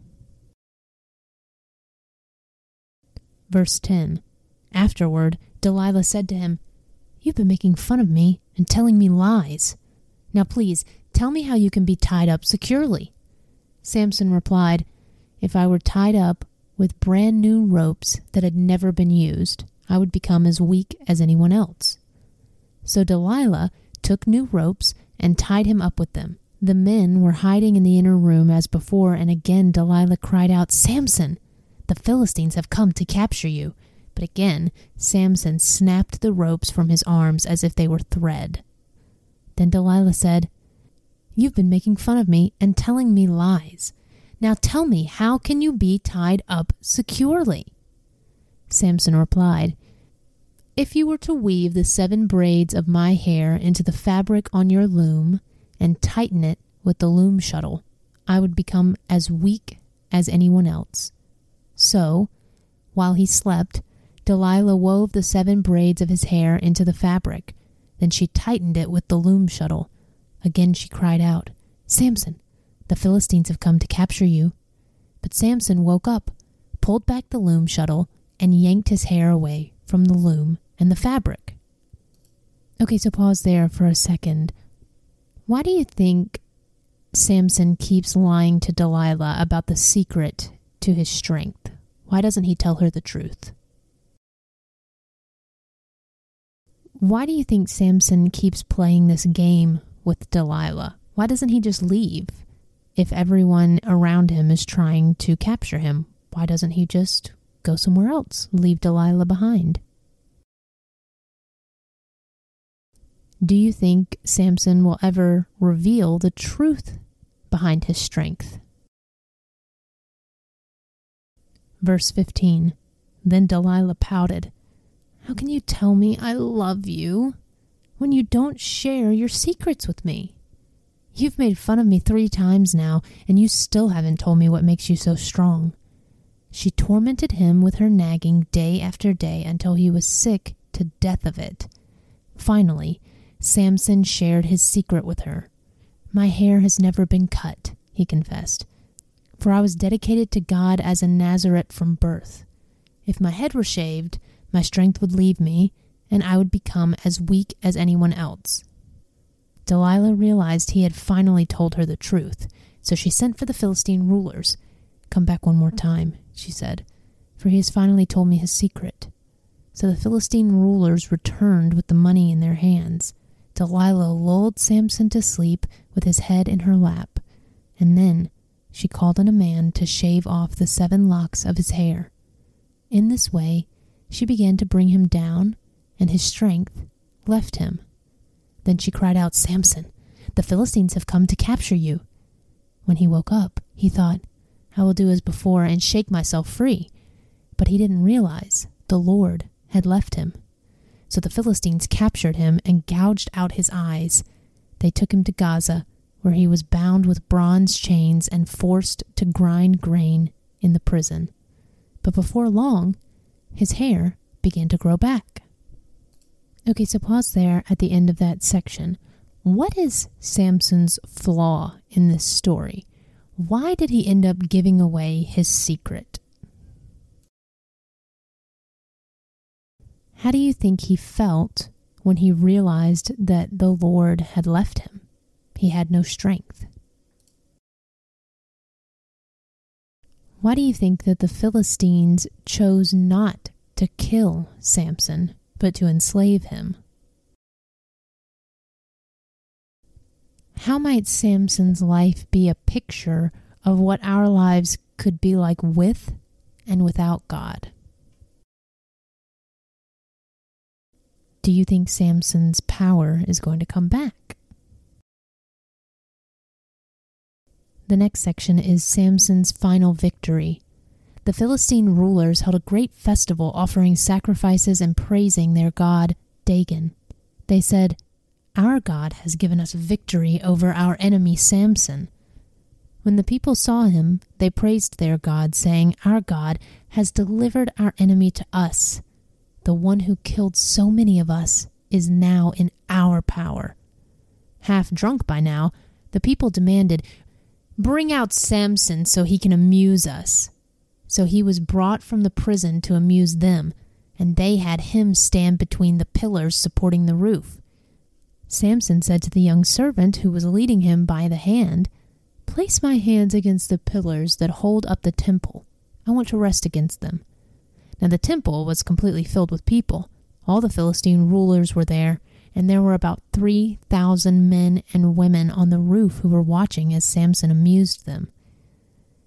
Verse 10 Afterward, Delilah said to him, You've been making fun of me and telling me lies. Now, please, tell me how you can be tied up securely. Samson replied, If I were tied up with brand new ropes that had never been used, I would become as weak as anyone else. So Delilah took new ropes and tied him up with them. The men were hiding in the inner room as before, and again Delilah cried out, Samson, the Philistines have come to capture you. But again Samson snapped the ropes from his arms as if they were thread. Then Delilah said, You've been making fun of me and telling me lies. Now tell me, how can you be tied up securely? Samson replied, If you were to weave the seven braids of my hair into the fabric on your loom and tighten it with the loom shuttle, I would become as weak as anyone else. So, while he slept, Delilah wove the seven braids of his hair into the fabric. Then she tightened it with the loom shuttle. Again she cried out, Samson, the Philistines have come to capture you. But Samson woke up, pulled back the loom shuttle, and yanked his hair away from the loom and the fabric. Okay, so pause there for a second. Why do you think Samson keeps lying to Delilah about the secret to his strength? Why doesn't he tell her the truth? Why do you think Samson keeps playing this game with Delilah? Why doesn't he just leave? if everyone around him is trying to capture him, why doesn't he just go somewhere else, leave Delilah behind? Do you think Samson will ever reveal the truth behind his strength? Verse 15 Then Delilah pouted. How can you tell me I love you when you don't share your secrets with me? You've made fun of me three times now, and you still haven't told me what makes you so strong. She tormented him with her nagging day after day until he was sick to death of it. Finally, Samson shared his secret with her. My hair has never been cut, he confessed, for I was dedicated to God as a Nazirite from birth. If my head were shaved, my strength would leave me, and I would become as weak as anyone else. Delilah realized he had finally told her the truth, so she sent for the Philistine rulers. Come back one more time, she said, for he has finally told me his secret. So the Philistine rulers returned with the money in their hands. Delilah lulled Samson to sleep with his head in her lap, and then she called on a man to shave off the seven locks of his hair. In this way, she began to bring him down, and his strength left him. Then she cried out, Samson, the Philistines have come to capture you. When he woke up, he thought, I will do as before and shake myself free. But he didn't realize the Lord had left him. So the Philistines captured him and gouged out his eyes. They took him to Gaza, where he was bound with bronze chains and forced to grind grain in the prison. But before long, his hair began to grow back. Okay, so pause there at the end of that section. What is Samson's flaw in this story? Why did he end up giving away his secret? How do you think he felt when he realized that the Lord had left him? He had no strength. Why do you think that the Philistines chose not to kill Samson, but to enslave him? How might Samson's life be a picture of what our lives could be like with and without God? Do you think Samson's power is going to come back? The next section is Samson's final victory. The Philistine rulers held a great festival offering sacrifices and praising their god Dagon. They said, our God has given us victory over our enemy Samson. When the people saw him, they praised their God, saying, Our God has delivered our enemy to us. The one who killed so many of us is now in our power. Half drunk by now, the people demanded, Bring out Samson so he can amuse us. So he was brought from the prison to amuse them, and they had him stand between the pillars supporting the roof. Samson said to the young servant who was leading him by the hand, Place my hands against the pillars that hold up the temple. I want to rest against them. Now the temple was completely filled with people. All the Philistine rulers were there, and there were about 3,000 men and women on the roof who were watching as Samson amused them.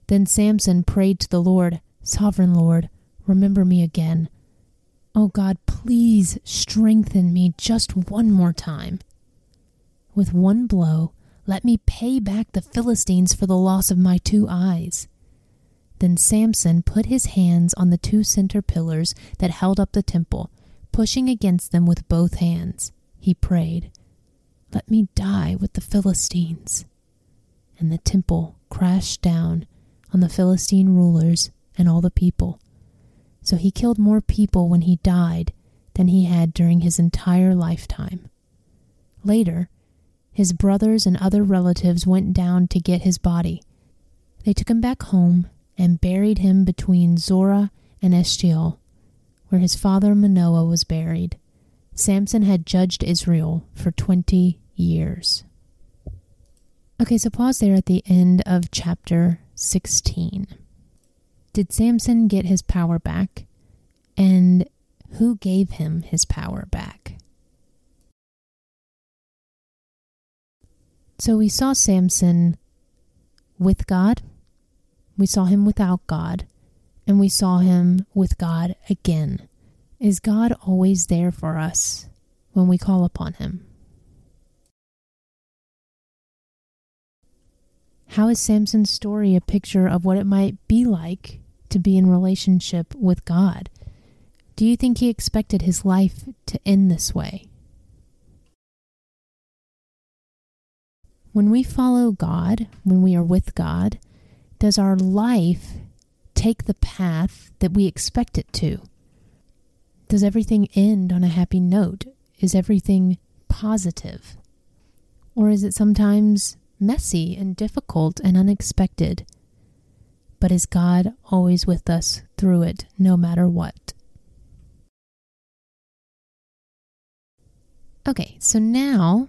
Then Samson prayed to the Lord, Sovereign Lord, remember me again. Oh God, please strengthen me just one more time. With one blow, let me pay back the Philistines for the loss of my two eyes. Then Samson put his hands on the two center pillars that held up the temple, pushing against them with both hands. He prayed, Let me die with the Philistines. And the temple crashed down on the Philistine rulers and all the people. So he killed more people when he died than he had during his entire lifetime. Later, his brothers and other relatives went down to get his body. They took him back home and buried him between Zorah and Eshtaol, where his father Manoah was buried. Samson had judged Israel for 20 years. Okay, so pause there at the end of chapter 16. Did Samson get his power back? And who gave him his power back? So we saw Samson with God, we saw him without God, and we saw him with God again. Is God always there for us when we call upon him? How is Samson's story a picture of what it might be like to be in relationship with God? Do you think he expected his life to end this way? When we follow God, when we are with God, does our life take the path that we expect it to? Does everything end on a happy note? Is everything positive? Or is it sometimes messy and difficult and unexpected? But is God always with us through it, no matter what? Okay, so now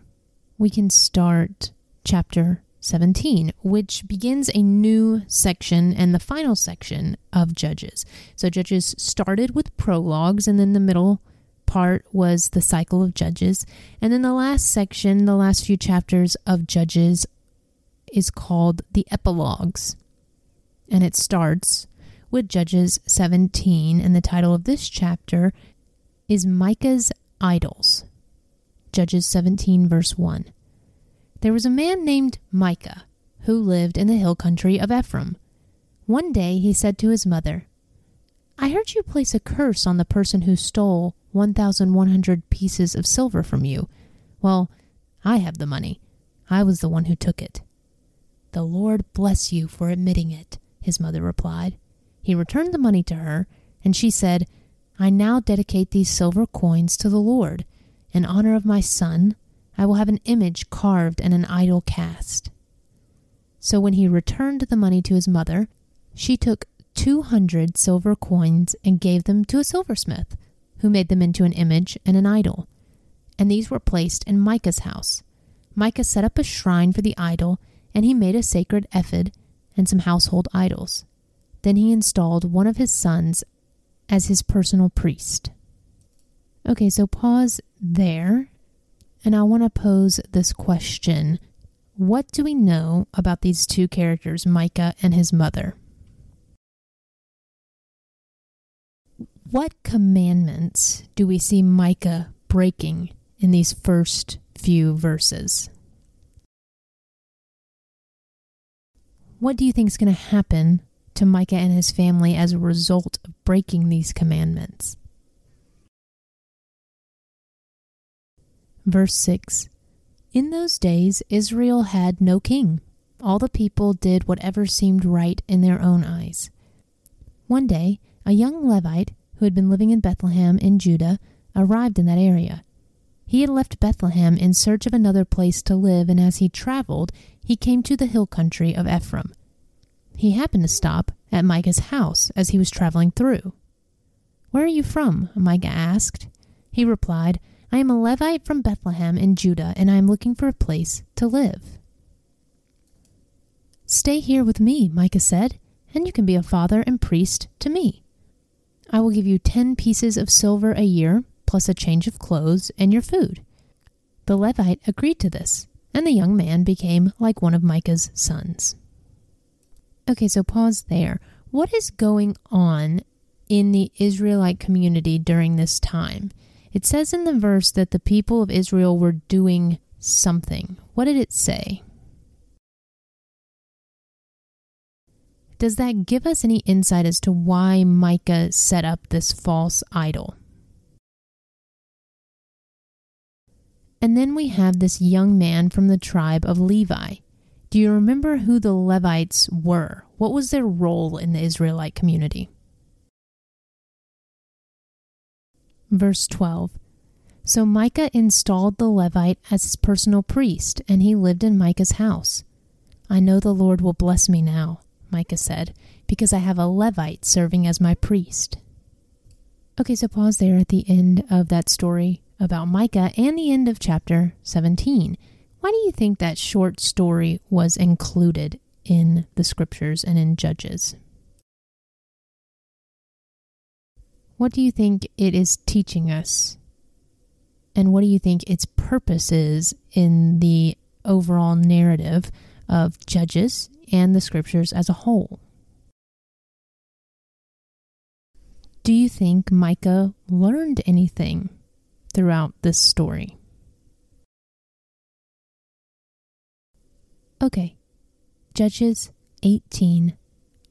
we can start chapter 17, which begins a new section and the final section of Judges. So, Judges started with prologues, and then the middle part was the cycle of Judges. And then the last section, the last few chapters of Judges, is called the epilogues. And it starts with Judges 17, and the title of this chapter is Micah's Idols. Judges 17, verse 1. There was a man named Micah who lived in the hill country of Ephraim. One day he said to his mother, I heard you place a curse on the person who stole 1,100 pieces of silver from you. Well, I have the money. I was the one who took it. The Lord bless you for admitting it, his mother replied. He returned the money to her, and she said, I now dedicate these silver coins to the Lord in honor of my son I will have an image carved and an idol cast. So when he returned the money to his mother, she took two hundred silver coins and gave them to a silversmith, who made them into an image and an idol. And these were placed in Micah's house. Micah set up a shrine for the idol, and he made a sacred ephod and some household idols. Then he installed one of his sons as his personal priest. Okay, so pause there and I want to pose this question What do we know about these two characters, Micah and his mother? What commandments do we see Micah breaking in these first few verses? What do you think is going to happen to Micah and his family as a result of breaking these commandments? Verse 6 In those days Israel had no king. All the people did whatever seemed right in their own eyes. One day, a young Levite who had been living in Bethlehem in Judah arrived in that area. He had left Bethlehem in search of another place to live, and as he traveled, he came to the hill country of Ephraim. He happened to stop at Micah's house as he was traveling through. Where are you from? Micah asked. He replied, I am a Levite from Bethlehem in Judah, and I am looking for a place to live. Stay here with me, Micah said, and you can be a father and priest to me. I will give you ten pieces of silver a year, plus a change of clothes and your food. The Levite agreed to this, and the young man became like one of Micah's sons. Okay, so pause there. What is going on in the Israelite community during this time? It says in the verse that the people of Israel were doing something. What did it say? Does that give us any insight as to why Micah set up this false idol? And then we have this young man from the tribe of Levi. Do you remember who the Levites were? What was their role in the Israelite community? Verse 12 So Micah installed the Levite as his personal priest, and he lived in Micah's house. I know the Lord will bless me now, Micah said, because I have a Levite serving as my priest. Okay, so pause there at the end of that story about Micah and the end of chapter 17. Why do you think that short story was included in the scriptures and in Judges? What do you think it is teaching us? And what do you think its purpose is in the overall narrative of Judges and the scriptures as a whole? Do you think Micah learned anything throughout this story? Okay, Judges 18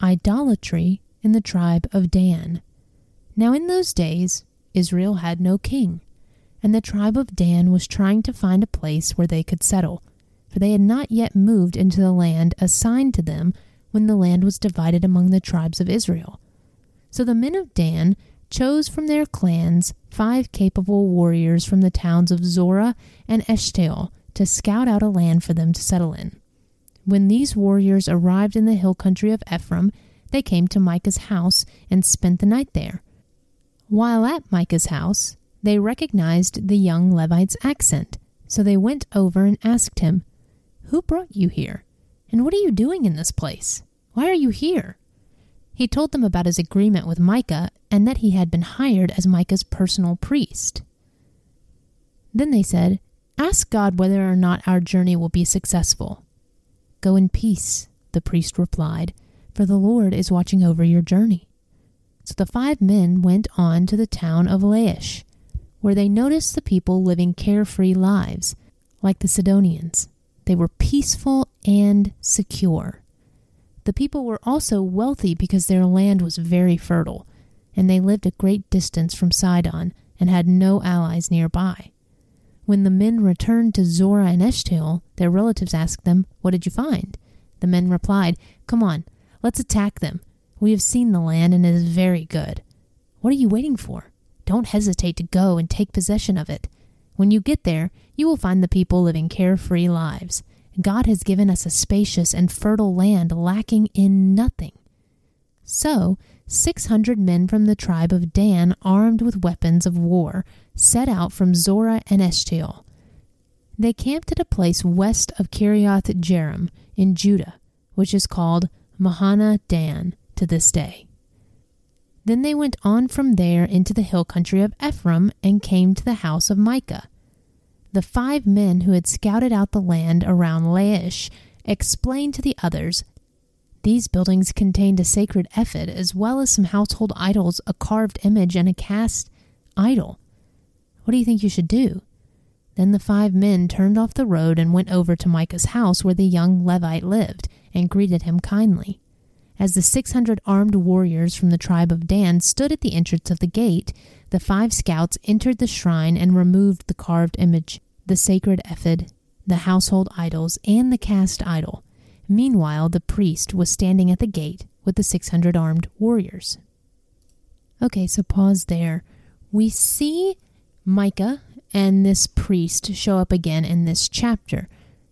Idolatry in the tribe of Dan. Now, in those days, Israel had no king, and the tribe of Dan was trying to find a place where they could settle, for they had not yet moved into the land assigned to them when the land was divided among the tribes of Israel. So the men of Dan chose from their clans five capable warriors from the towns of Zorah and Eshtaol to scout out a land for them to settle in. When these warriors arrived in the hill country of Ephraim, they came to Micah's house and spent the night there. While at Micah's house, they recognized the young Levite's accent, so they went over and asked him, Who brought you here? And what are you doing in this place? Why are you here? He told them about his agreement with Micah and that he had been hired as Micah's personal priest. Then they said, Ask God whether or not our journey will be successful. Go in peace, the priest replied, for the Lord is watching over your journey. So the five men went on to the town of Laish, where they noticed the people living carefree lives, like the Sidonians. They were peaceful and secure. The people were also wealthy because their land was very fertile, and they lived a great distance from Sidon and had no allies nearby. When the men returned to Zorah and Eshtaol, their relatives asked them, What did you find? The men replied, Come on, let's attack them. We have seen the land and it is very good. What are you waiting for? Don't hesitate to go and take possession of it. When you get there, you will find the people living carefree lives. God has given us a spacious and fertile land lacking in nothing. So, 600 men from the tribe of Dan, armed with weapons of war, set out from Zorah and Eshtaol. They camped at a place west of Kiriath Jearim in Judah, which is called Mahaneh Dan to this day. Then they went on from there into the hill country of Ephraim and came to the house of Micah. The five men who had scouted out the land around Laish explained to the others these buildings contained a sacred ephod as well as some household idols, a carved image, and a cast idol. What do you think you should do? Then the five men turned off the road and went over to Micah's house where the young Levite lived and greeted him kindly. As the six hundred armed warriors from the tribe of Dan stood at the entrance of the gate, the five scouts entered the shrine and removed the carved image, the sacred ephod, the household idols, and the cast idol. Meanwhile, the priest was standing at the gate with the 600 armed warriors. Okay, so pause there. We see Micah and this priest show up again in this chapter.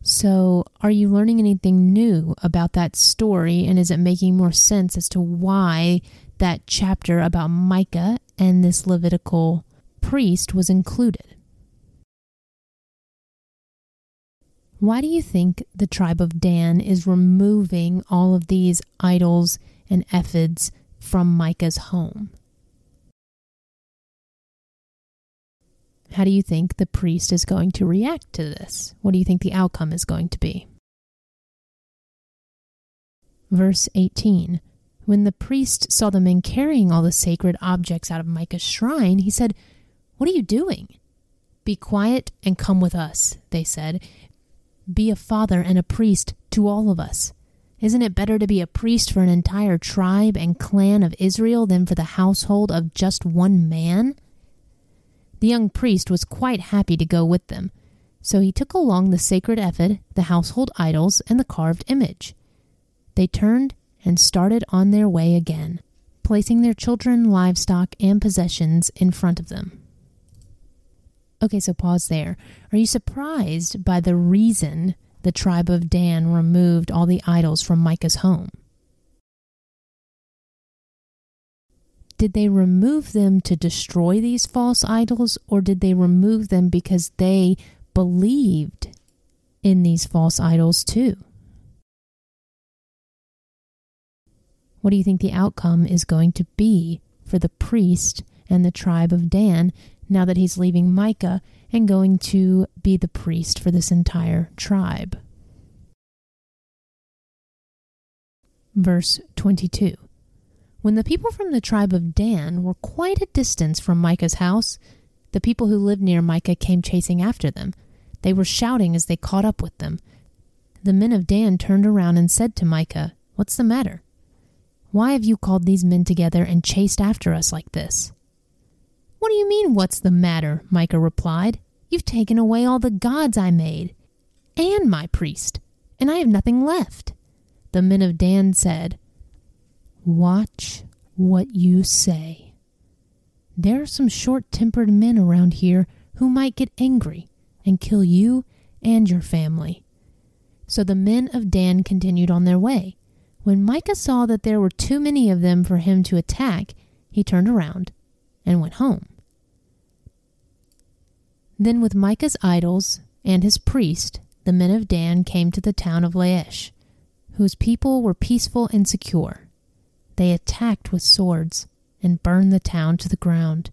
So, are you learning anything new about that story? And is it making more sense as to why that chapter about Micah and this Levitical priest was included? Why do you think the tribe of Dan is removing all of these idols and ephods from Micah's home? How do you think the priest is going to react to this? What do you think the outcome is going to be? Verse 18 When the priest saw the men carrying all the sacred objects out of Micah's shrine, he said, What are you doing? Be quiet and come with us, they said. Be a father and a priest to all of us. Isn't it better to be a priest for an entire tribe and clan of Israel than for the household of just one man? The young priest was quite happy to go with them, so he took along the sacred ephod, the household idols, and the carved image. They turned and started on their way again, placing their children, livestock, and possessions in front of them. Okay, so pause there. Are you surprised by the reason the tribe of Dan removed all the idols from Micah's home? Did they remove them to destroy these false idols, or did they remove them because they believed in these false idols too? What do you think the outcome is going to be for the priest and the tribe of Dan now that he's leaving Micah and going to be the priest for this entire tribe? Verse 22 when the people from the tribe of Dan were quite a distance from Micah's house, the people who lived near Micah came chasing after them. They were shouting as they caught up with them. The men of Dan turned around and said to Micah, What's the matter? Why have you called these men together and chased after us like this? What do you mean, what's the matter? Micah replied. You've taken away all the gods I made, and my priest, and I have nothing left. The men of Dan said, Watch what you say. There are some short tempered men around here who might get angry and kill you and your family. So the men of Dan continued on their way. When Micah saw that there were too many of them for him to attack, he turned around and went home. Then, with Micah's idols and his priest, the men of Dan came to the town of Laish, whose people were peaceful and secure. They attacked with swords and burned the town to the ground.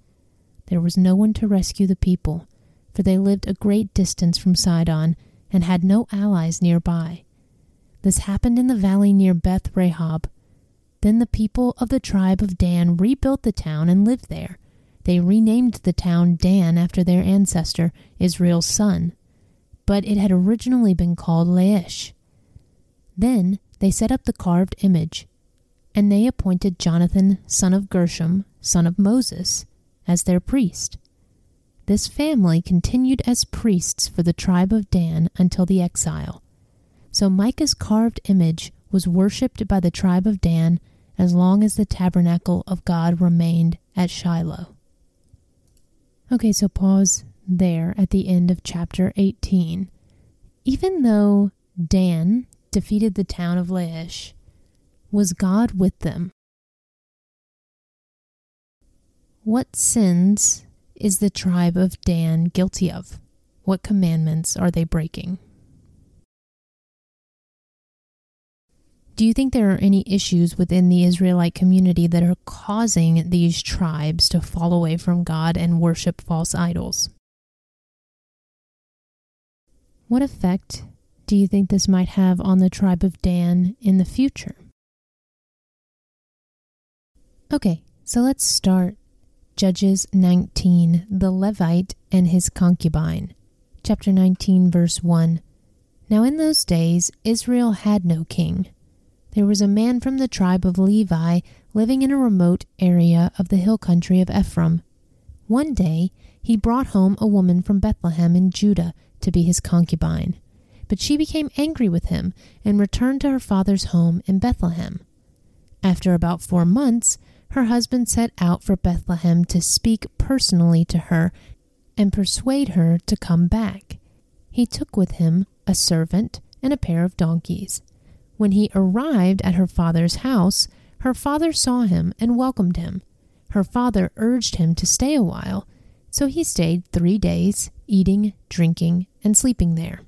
There was no one to rescue the people, for they lived a great distance from Sidon and had no allies nearby. This happened in the valley near Beth Rehob. Then the people of the tribe of Dan rebuilt the town and lived there. They renamed the town Dan after their ancestor, Israel's son, but it had originally been called Laish. Then they set up the carved image, and they appointed Jonathan, son of Gershom, son of Moses, as their priest. This family continued as priests for the tribe of Dan until the exile. So Micah's carved image was worshipped by the tribe of Dan as long as the tabernacle of God remained at Shiloh. Okay, so pause there at the end of chapter 18. Even though Dan defeated the town of Laish, was God with them? What sins is the tribe of Dan guilty of? What commandments are they breaking? Do you think there are any issues within the Israelite community that are causing these tribes to fall away from God and worship false idols? What effect do you think this might have on the tribe of Dan in the future? Okay, so let's start Judges 19, the Levite and his concubine. Chapter 19, verse 1. Now in those days Israel had no king there was a man from the tribe of Levi living in a remote area of the hill country of Ephraim. One day he brought home a woman from Bethlehem in Judah to be his concubine. But she became angry with him and returned to her father's home in Bethlehem. After about four months, her husband set out for Bethlehem to speak personally to her and persuade her to come back. He took with him a servant and a pair of donkeys. When he arrived at her father's house, her father saw him and welcomed him. Her father urged him to stay a while, so he stayed three days, eating, drinking, and sleeping there.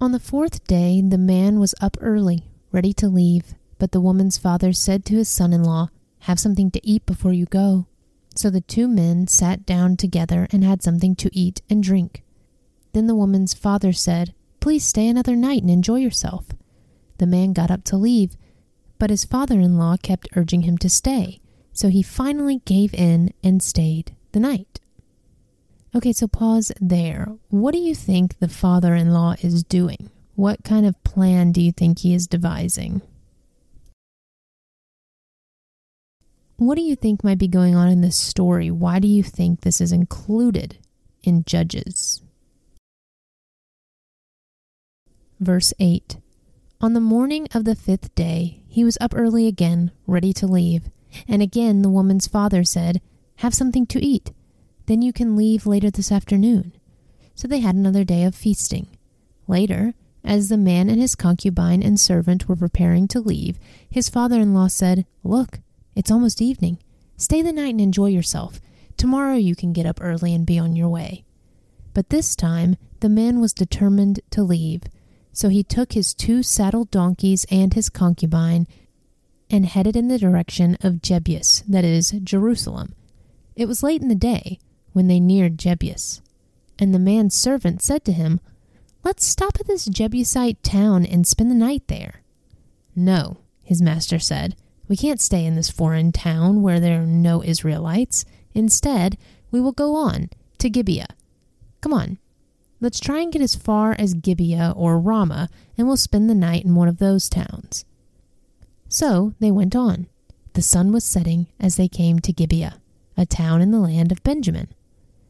On the fourth day, the man was up early, ready to leave, but the woman's father said to his son in law, Have something to eat before you go. So the two men sat down together and had something to eat and drink. Then the woman's father said, Please stay another night and enjoy yourself. The man got up to leave, but his father in law kept urging him to stay, so he finally gave in and stayed the night. Okay, so pause there. What do you think the father in law is doing? What kind of plan do you think he is devising? What do you think might be going on in this story? Why do you think this is included in Judges? Verse 8 on the morning of the fifth day, he was up early again, ready to leave. And again the woman's father said, Have something to eat. Then you can leave later this afternoon. So they had another day of feasting. Later, as the man and his concubine and servant were preparing to leave, his father in law said, Look, it's almost evening. Stay the night and enjoy yourself. Tomorrow you can get up early and be on your way. But this time the man was determined to leave so he took his two saddled donkeys and his concubine and headed in the direction of Jebus, that is, Jerusalem. It was late in the day when they neared Jebus, and the man's servant said to him, Let's stop at this Jebusite town and spend the night there. No, his master said, we can't stay in this foreign town where there are no Israelites. Instead, we will go on to Gibeah. Come on, Let's try and get as far as Gibeah or Ramah, and we'll spend the night in one of those towns. So they went on. The sun was setting as they came to Gibeah. a town in the land of Benjamin.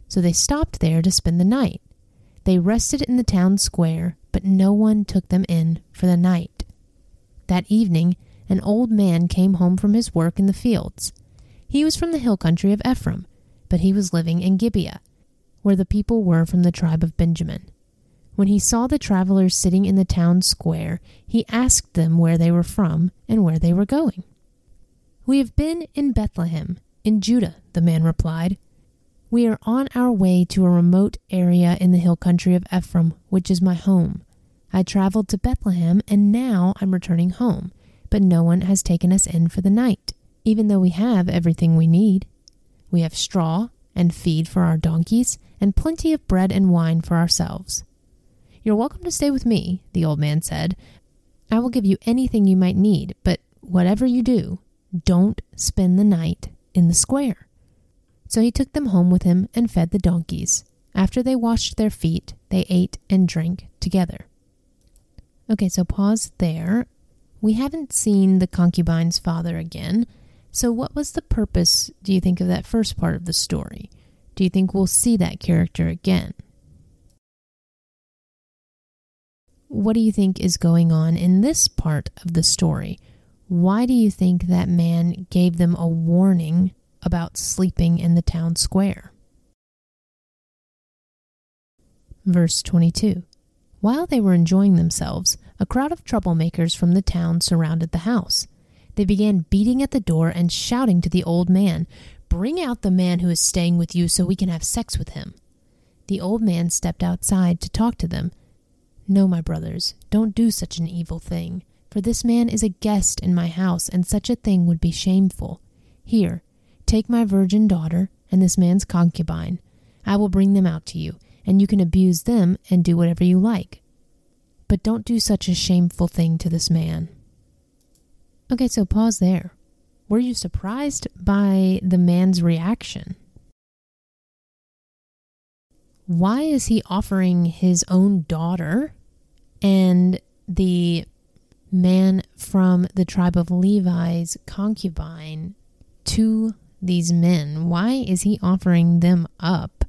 So they stopped there to spend the night. They rested in the town square, but no one took them in for the night. That evening, an old man came home from his work in the fields. He was from the hill country of Ephraim, but he was living in Gibeah, where the people were from the tribe of Benjamin. When he saw the travelers sitting in the town square, he asked them where they were from and where they were going. We have been in Bethlehem, in Judah, the man replied. We are on our way to a remote area in the hill country of Ephraim, which is my home. I traveled to Bethlehem and now I'm returning home, but no one has taken us in for the night, even though we have everything we need. We have straw and feed for our donkeys and plenty of bread and wine for ourselves. You're welcome to stay with me, the old man said. I will give you anything you might need, but whatever you do, don't spend the night in the square. So he took them home with him and fed the donkeys. After they washed their feet, they ate and drank together. Okay, so pause there. We haven't seen the concubine's father again. So, what was the purpose, do you think, of that first part of the story? Do you think we'll see that character again? What do you think is going on in this part of the story? Why do you think that man gave them a warning about sleeping in the town square? Verse 22 While they were enjoying themselves, a crowd of troublemakers from the town surrounded the house. They began beating at the door and shouting to the old man, Bring out the man who is staying with you so we can have sex with him. The old man stepped outside to talk to them. No, my brothers, don't do such an evil thing, for this man is a guest in my house, and such a thing would be shameful. Here, take my virgin daughter and this man's concubine. I will bring them out to you, and you can abuse them and do whatever you like. But don't do such a shameful thing to this man. Okay, so pause there. Were you surprised by the man's reaction? Why is he offering his own daughter and the man from the tribe of Levi's concubine to these men? Why is he offering them up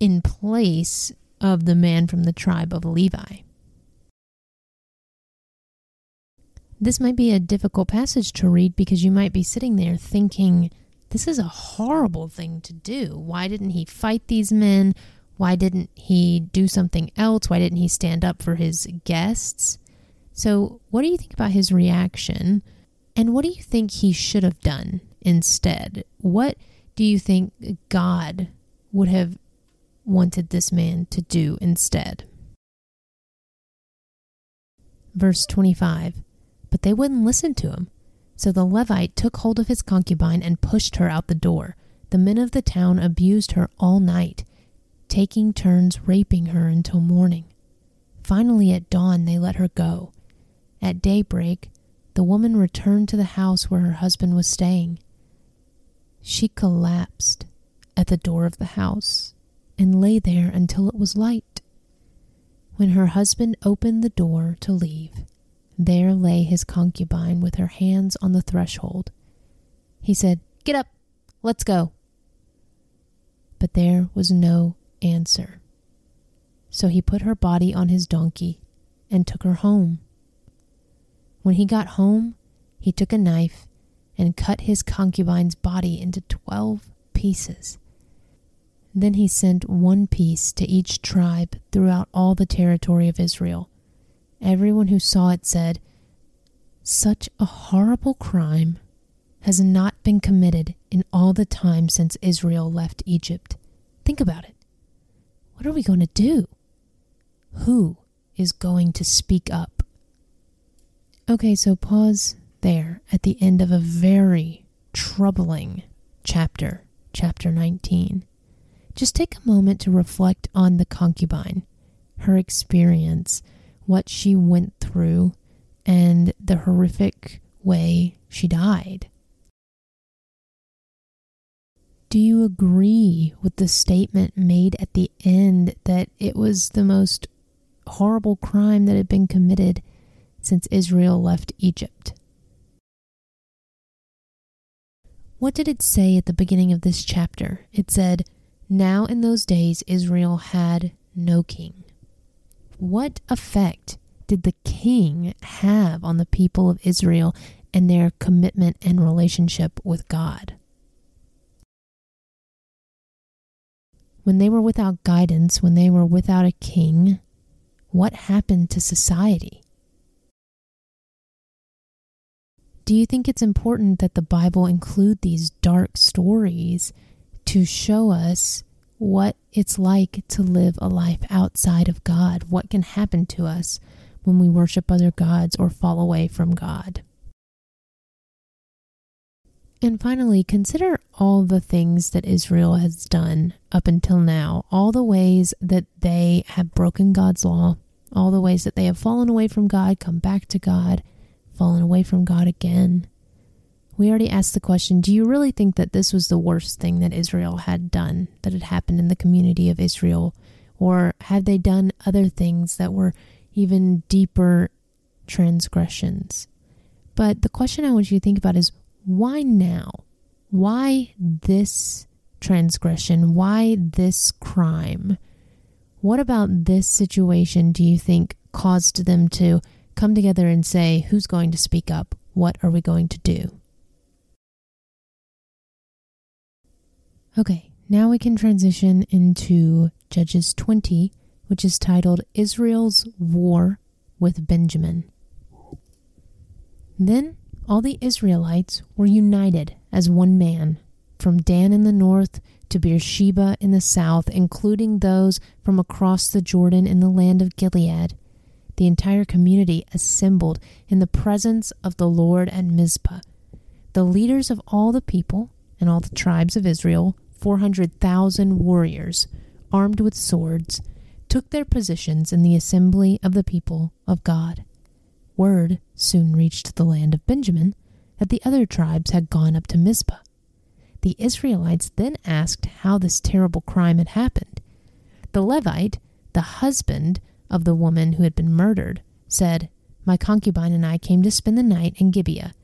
in place of the man from the tribe of Levi? This might be a difficult passage to read because you might be sitting there thinking, this is a horrible thing to do. Why didn't he fight these men? Why didn't he do something else? Why didn't he stand up for his guests? So, what do you think about his reaction? And what do you think he should have done instead? What do you think God would have wanted this man to do instead? Verse 25 but they wouldn't listen to him. So the Levite took hold of his concubine and pushed her out the door. The men of the town abused her all night, taking turns raping her until morning. Finally, at dawn, they let her go. At daybreak, the woman returned to the house where her husband was staying. She collapsed at the door of the house and lay there until it was light. When her husband opened the door to leave, there lay his concubine with her hands on the threshold. He said, Get up, let's go. But there was no answer. So he put her body on his donkey and took her home. When he got home, he took a knife and cut his concubine's body into twelve pieces. Then he sent one piece to each tribe throughout all the territory of Israel Everyone who saw it said, Such a horrible crime has not been committed in all the time since Israel left Egypt. Think about it. What are we going to do? Who is going to speak up? Okay, so pause there at the end of a very troubling chapter, chapter 19. Just take a moment to reflect on the concubine, her experience what she went through and the horrific way she died. Do you agree with the statement made at the end that it was the most horrible crime that had been committed since Israel left Egypt? What did it say at the beginning of this chapter? It said, Now in those days Israel had no king. What effect did the king have on the people of Israel and their commitment and relationship with God? When they were without guidance, when they were without a king, what happened to society? Do you think it's important that the Bible include these dark stories to show us what it's like to live a life outside of God? What can happen to us when we worship other gods or fall away from God? And finally, consider all the things that Israel has done up until now, all the ways that they have broken God's law, all the ways that they have fallen away from God, come back to God, fallen away from God again. We already asked the question Do you really think that this was the worst thing that Israel had done, that had happened in the community of Israel? Or had they done other things that were even deeper transgressions? But the question I want you to think about is why now? Why this transgression? Why this crime? What about this situation do you think caused them to come together and say, who's going to speak up? What are we going to do? Okay, now we can transition into Judges 20, which is titled Israel's War with Benjamin. Then all the Israelites were united as one man, from Dan in the north to Beersheba in the south, including those from across the Jordan in the land of Gilead the entire community assembled in the presence of the Lord at Mizpah. The leaders of all the people and all the tribes of Israel, 400,000 warriors, armed with swords, took their positions in the assembly of the people of God. Word soon reached the land of Benjamin that the other tribes had gone up to Mizpah. The Israelites then asked how this terrible crime had happened. The Levite, the husband of the woman who had been murdered, said, My concubine and I came to spend the night in Gibeah,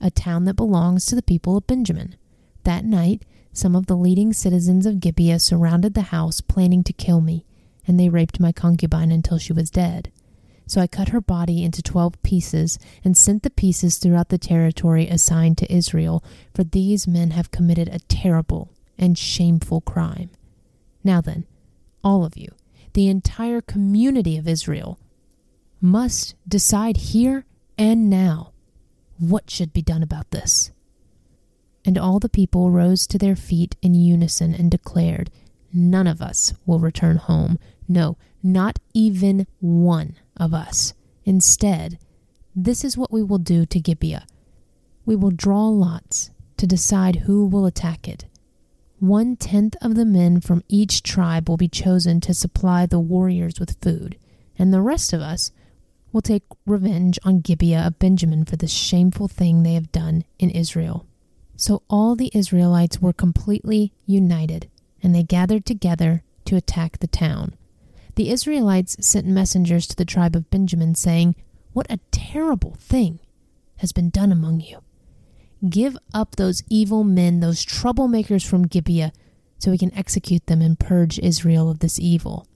a town that belongs to the people of Benjamin. That night, some of the leading citizens of Gibeah surrounded the house, planning to kill me, and they raped my concubine until she was dead. So I cut her body into twelve pieces and sent the pieces throughout the territory assigned to Israel, for these men have committed a terrible and shameful crime. Now then, all of you, the entire community of Israel must decide here and now what should be done about this. And all the people rose to their feet in unison and declared, None of us will return home. No, not even one of us. Instead, this is what we will do to Gibeah. We will draw lots to decide who will attack it. One tenth of the men from each tribe will be chosen to supply the warriors with food, and the rest of us will take revenge on Gibeah of Benjamin for the shameful thing they have done in Israel. So all the Israelites were completely united, and they gathered together to attack the town. The Israelites sent messengers to the tribe of Benjamin, saying, What a terrible thing has been done among you. Give up those evil men, those troublemakers from Gibeah, so we can execute them and purge Israel of this evil.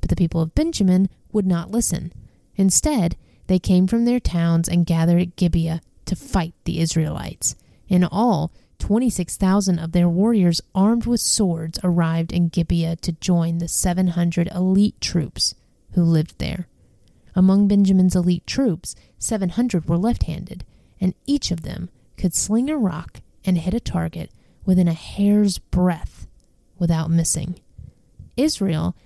But the people of Benjamin would not listen. Instead, they came from their towns and gathered at Gibeah to fight the Israelites. In all, 26,000 of their warriors armed with swords arrived in Gibeah to join the 700 elite troops who lived there. Among Benjamin's elite troops, 700 were left handed, and each of them could sling a rock and hit a target within a hair's breadth without missing. Israel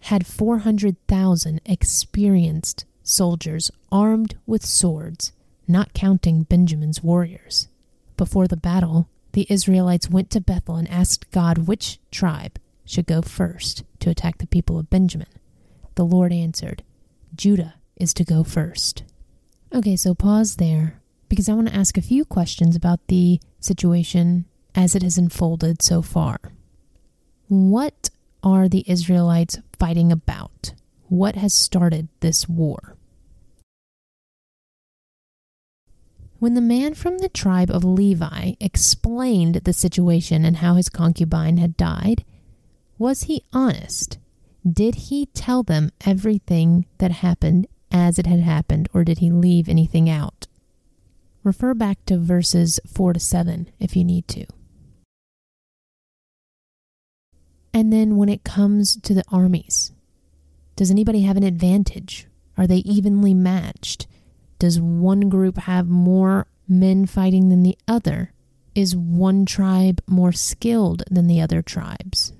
had 400,000 experienced soldiers armed with swords, not counting Benjamin's warriors. Before the battle, the Israelites went to Bethel and asked God which tribe should go first to attack the people of Benjamin. The Lord answered, Judah is to go first. Okay, so pause there because I want to ask a few questions about the situation as it has unfolded so far. What are the Israelites fighting about? What has started this war? When the man from the tribe of Levi explained the situation and how his concubine had died, was he honest? Did he tell them everything that happened as it had happened, or did he leave anything out? Refer back to verses 4 to 7 if you need to. And then when it comes to the armies, does anybody have an advantage? Are they evenly matched? Does one group have more men fighting than the other? Is one tribe more skilled than the other tribes?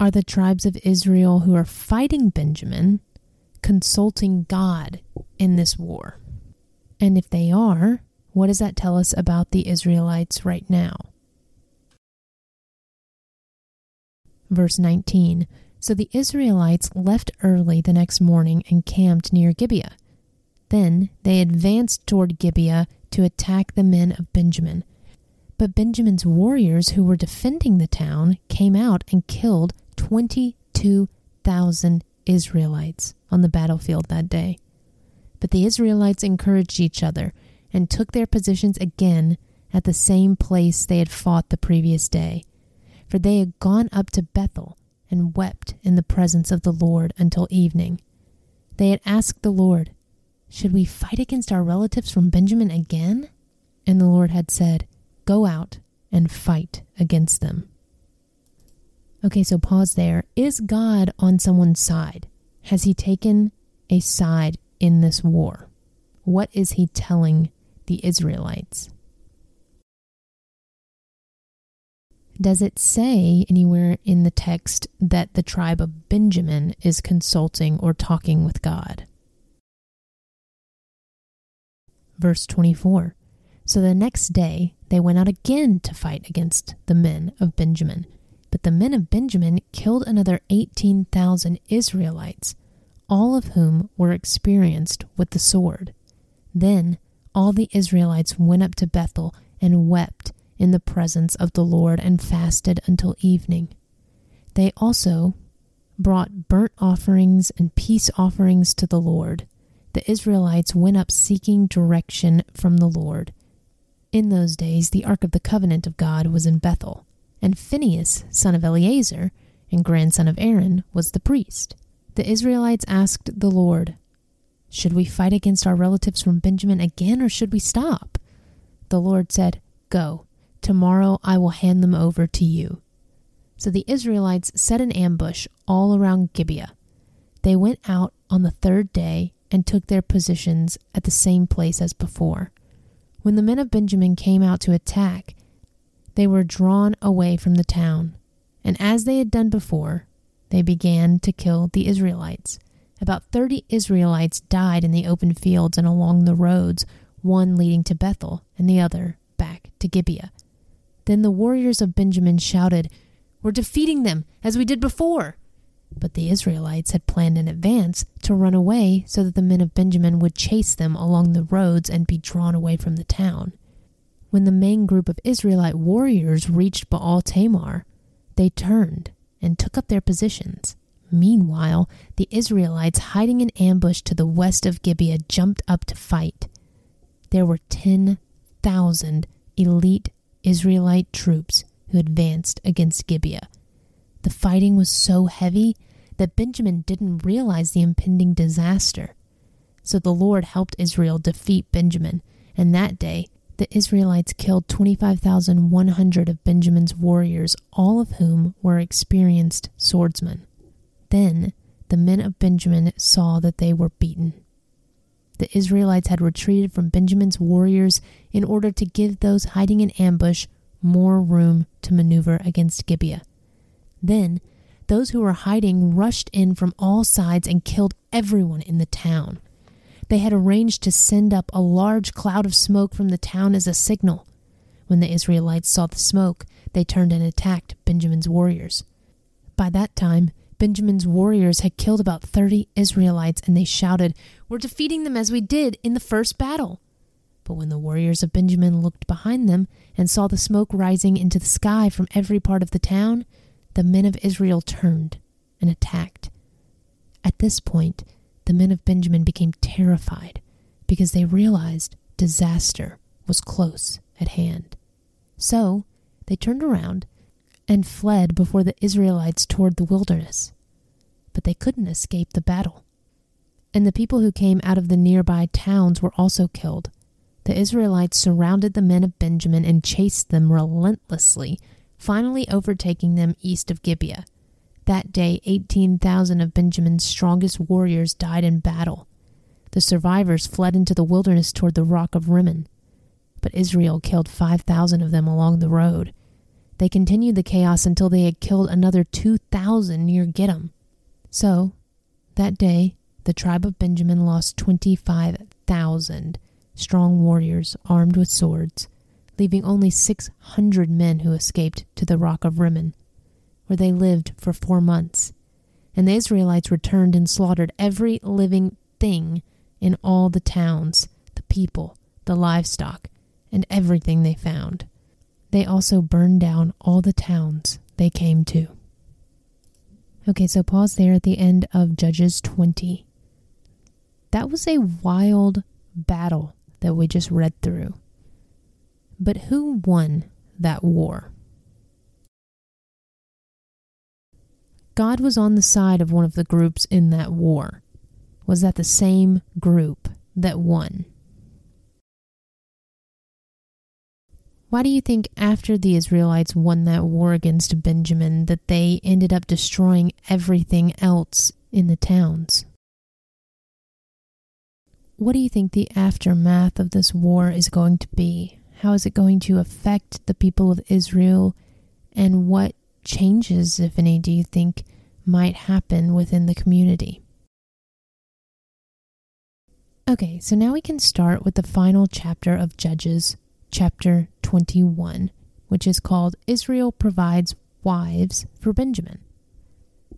Are the tribes of Israel who are fighting Benjamin consulting God in this war? And if they are, what does that tell us about the Israelites right now? Verse 19 So the Israelites left early the next morning and camped near Gibeah. Then they advanced toward Gibeah to attack the men of Benjamin. But Benjamin's warriors who were defending the town came out and killed 22,000 Israelites on the battlefield that day. But the Israelites encouraged each other and took their positions again at the same place they had fought the previous day for they had gone up to Bethel and wept in the presence of the Lord until evening. They had asked the Lord, Should we fight against our relatives from Benjamin again? And the Lord had said, Go out and fight against them. Okay, so pause there. Is God on someone's side? Has he taken a side in this war? What is he telling the Israelites? Does it say anywhere in the text that the tribe of Benjamin is consulting or talking with God? Verse 24 So the next day they went out again to fight against the men of Benjamin. But the men of Benjamin killed another 18,000 Israelites, all of whom were experienced with the sword. Then all the Israelites went up to Bethel and wept in the presence of the Lord and fasted until evening. They also brought burnt offerings and peace offerings to the Lord. The Israelites went up seeking direction from the Lord. In those days, the Ark of the Covenant of God was in Bethel, and Phinehas, son of Eleazar, and grandson of Aaron, was the priest. The Israelites asked the Lord, Should we fight against our relatives from Benjamin again, or should we stop? The Lord said, Go, Tomorrow I will hand them over to you. So the Israelites set an ambush all around Gibeah. They went out on the third day and took their positions at the same place as before. When the men of Benjamin came out to attack, they were drawn away from the town. And as they had done before, they began to kill the Israelites. About thirty Israelites died in the open fields and along the roads, one leading to Bethel and the other back to Gibeah. Then the warriors of Benjamin shouted, We're defeating them, as we did before. But the Israelites had planned in advance to run away so that the men of Benjamin would chase them along the roads and be drawn away from the town. When the main group of Israelite warriors reached Baal Tamar, they turned and took up their positions. Meanwhile, the Israelites hiding in ambush to the west of Gibeah jumped up to fight. There were 10,000 elite Israelite troops who advanced against Gibeah. The fighting was so heavy that Benjamin didn't realize the impending disaster. So the Lord helped Israel defeat Benjamin, and that day the Israelites killed 25,100 of Benjamin's warriors, all of whom were experienced swordsmen. Then the men of Benjamin saw that they were beaten the Israelites had retreated from Benjamin's warriors in order to give those hiding in ambush more room to maneuver against Gibeah. Then those who were hiding rushed in from all sides and killed everyone in the town. They had arranged to send up a large cloud of smoke from the town as a signal. When the Israelites saw the smoke, they turned and attacked Benjamin's warriors. By that time, Benjamin's warriors had killed about 30 Israelites, and they shouted, We're defeating them as we did in the first battle. But when the warriors of Benjamin looked behind them and saw the smoke rising into the sky from every part of the town, the men of Israel turned and attacked. At this point, the men of Benjamin became terrified because they realized disaster was close at hand. So they turned around and fled before the Israelites toward the wilderness. But they couldn't escape the battle. And the people who came out of the nearby towns were also killed. The Israelites surrounded the men of Benjamin and chased them relentlessly, finally overtaking them east of Gibeah. That day, 18,000 of Benjamin's strongest warriors died in battle. The survivors fled into the wilderness toward the rock of Rimmon. But Israel killed 5,000 of them along the road. They continued the chaos until they had killed another 2,000 near Gidom. So, that day, the tribe of Benjamin lost 25,000 strong warriors armed with swords, leaving only 600 men who escaped to the rock of Rimmon, where they lived for four months. And the Israelites returned and slaughtered every living thing in all the towns, the people, the livestock, and everything they found. They also burned down all the towns they came to. Okay, so pause there at the end of Judges 20. That was a wild battle that we just read through. But who won that war? God was on the side of one of the groups in that war. Was that the same group that won? Why do you think after the Israelites won that war against Benjamin that they ended up destroying everything else in the towns? What do you think the aftermath of this war is going to be? How is it going to affect the people of Israel? And what changes, if any, do you think might happen within the community? Okay, so now we can start with the final chapter of Judges, chapter 21, which is called Israel Provides Wives for Benjamin.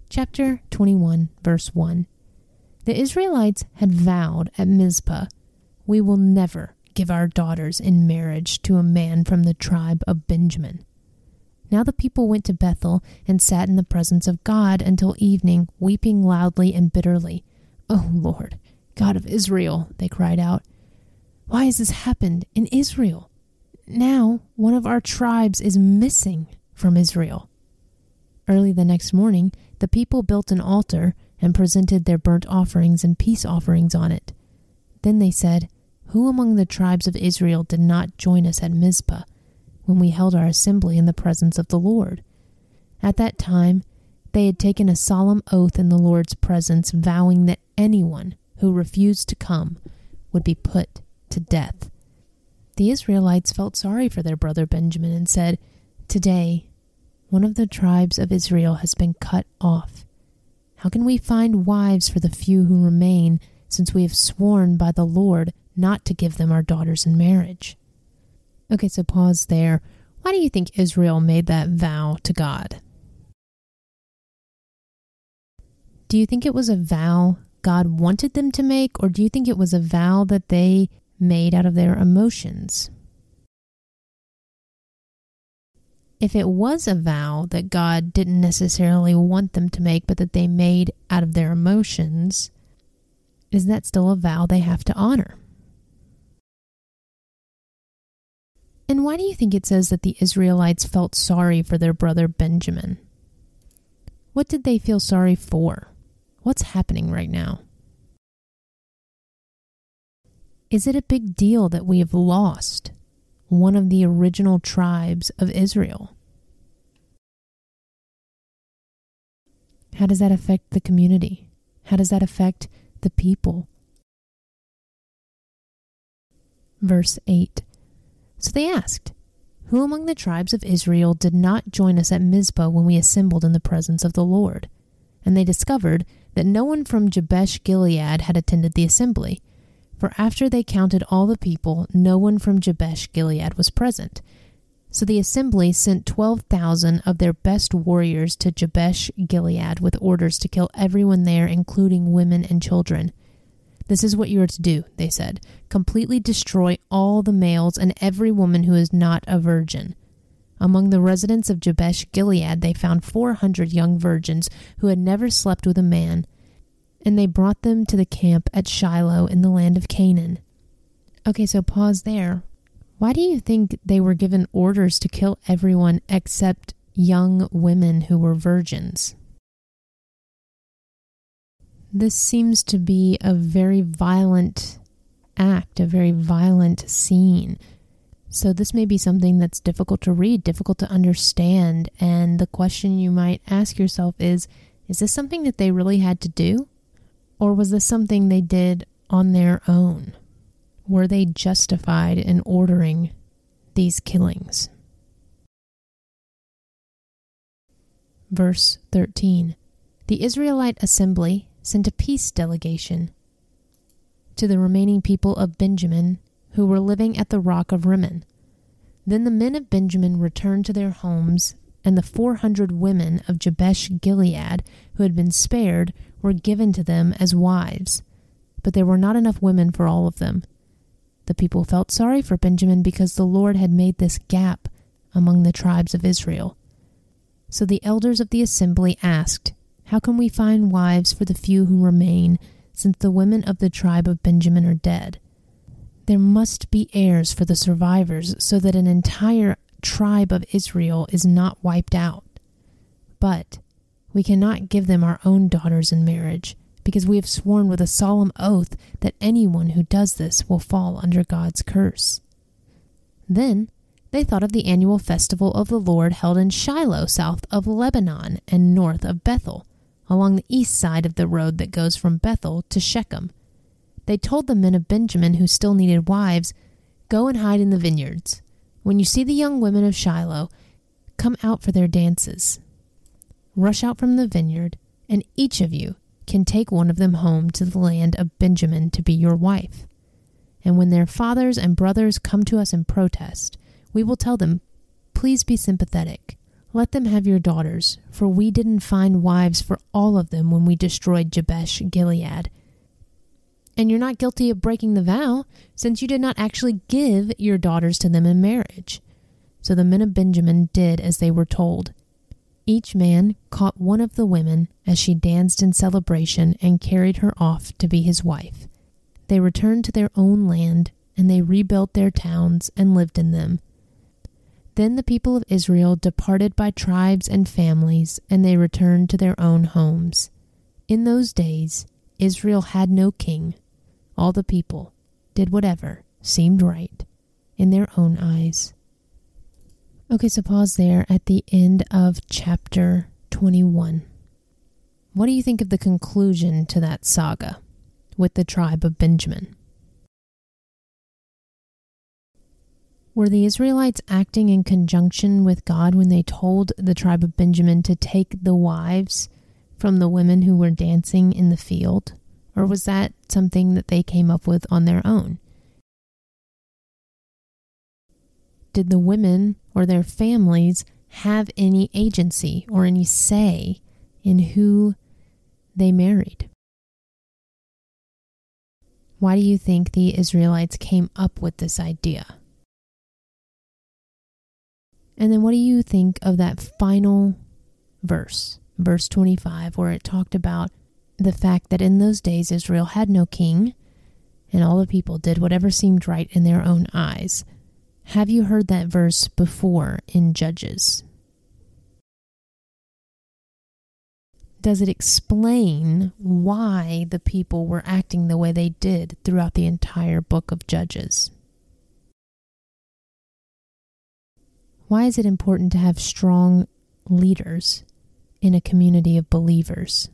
Chapter 21, verse 1. The Israelites had vowed at Mizpah, We will never give our daughters in marriage to a man from the tribe of Benjamin. Now the people went to Bethel and sat in the presence of God until evening, weeping loudly and bitterly. O oh Lord, God of Israel, they cried out, why has this happened in Israel? Now one of our tribes is missing from Israel. Early the next morning, the people built an altar and presented their burnt offerings and peace offerings on it. Then they said, Who among the tribes of Israel did not join us at Mizpah when we held our assembly in the presence of the Lord? At that time, they had taken a solemn oath in the Lord's presence, vowing that anyone who refused to come would be put to death. The Israelites felt sorry for their brother Benjamin and said, Today, one of the tribes of Israel has been cut off. How can we find wives for the few who remain, since we have sworn by the Lord not to give them our daughters in marriage? Okay, so pause there. Why do you think Israel made that vow to God? Do you think it was a vow God wanted them to make, or do you think it was a vow that they made out of their emotions. If it was a vow that God didn't necessarily want them to make, but that they made out of their emotions, is that still a vow they have to honor? And why do you think it says that the Israelites felt sorry for their brother Benjamin? What did they feel sorry for? What's happening right now? Is it a big deal that we have lost one of the original tribes of Israel? How does that affect the community? How does that affect the people? Verse 8 So they asked, Who among the tribes of Israel did not join us at Mizpah when we assembled in the presence of the Lord? And they discovered that no one from Jabesh Gilead had attended the assembly for after they counted all the people, no one from Jabesh Gilead was present. So the assembly sent 12,000 of their best warriors to Jabesh Gilead with orders to kill everyone there, including women and children. This is what you are to do, they said completely destroy all the males and every woman who is not a virgin. Among the residents of Jabesh Gilead, they found 400 young virgins who had never slept with a man and they brought them to the camp at Shiloh in the land of Canaan. Okay, so pause there. Why do you think they were given orders to kill everyone except young women who were virgins? This seems to be a very violent act, a very violent scene. So, this may be something that's difficult to read, difficult to understand. And the question you might ask yourself is Is this something that they really had to do? Or was this something they did on their own? Were they justified in ordering these killings? Verse 13 The Israelite assembly sent a peace delegation to the remaining people of Benjamin who were living at the rock of Rimmon. Then the men of Benjamin returned to their homes, and the four hundred women of Jabesh Gilead who had been spared were given to them as wives. But there were not enough women for all of them. The people felt sorry for Benjamin because the Lord had made this gap among the tribes of Israel. So the elders of the assembly asked, How can we find wives for the few who remain, since the women of the tribe of Benjamin are dead? There must be heirs for the survivors so that an entire tribe of Israel is not wiped out. But we cannot give them our own daughters in marriage, because we have sworn with a solemn oath that anyone who does this will fall under God's curse. Then they thought of the annual festival of the Lord held in Shiloh, south of Lebonah and north of Bethel, along the east side of the road that goes from Bethel to Shechem. They told the men of Benjamin who still needed wives, Go and hide in the vineyards. When you see the young women of Shiloh, come out for their dances. Rush out from the vineyard, and each of you can take one of them home to the land of Benjamin to be your wife. And when their fathers and brothers come to us in protest, we will tell them, Please be sympathetic. Let them have your daughters, for we didn't find wives for all of them when we destroyed Jabesh Gilead. And you're not guilty of breaking the vow, since you did not actually give your daughters to them in marriage. So the men of Benjamin did as they were told. Each man caught one of the women as she danced in celebration and carried her off to be his wife. They returned to their own land, and they rebuilt their towns and lived in them. Then the people of Israel departed by tribes and families, and they returned to their own homes. In those days, Israel had no king. All the people did whatever seemed right in their own eyes. Okay, so pause there at the end of chapter 21. What do you think of the conclusion to that saga with the tribe of Benjamin? Were the Israelites acting in conjunction with God when they told the tribe of Benjamin to take the wives from the women who were dancing in the field? Or was that something that they came up with on their own? Did the women or their families have any agency or any say in who they married? Why do you think the Israelites came up with this idea? And then what do you think of that final verse, verse 25, where it talked about the fact that in those days Israel had no king and all the people did whatever seemed right in their own eyes? Have you heard that verse before in Judges? Does it explain why the people were acting the way they did throughout the entire book of Judges? Why is it important to have strong leaders in a community of believers?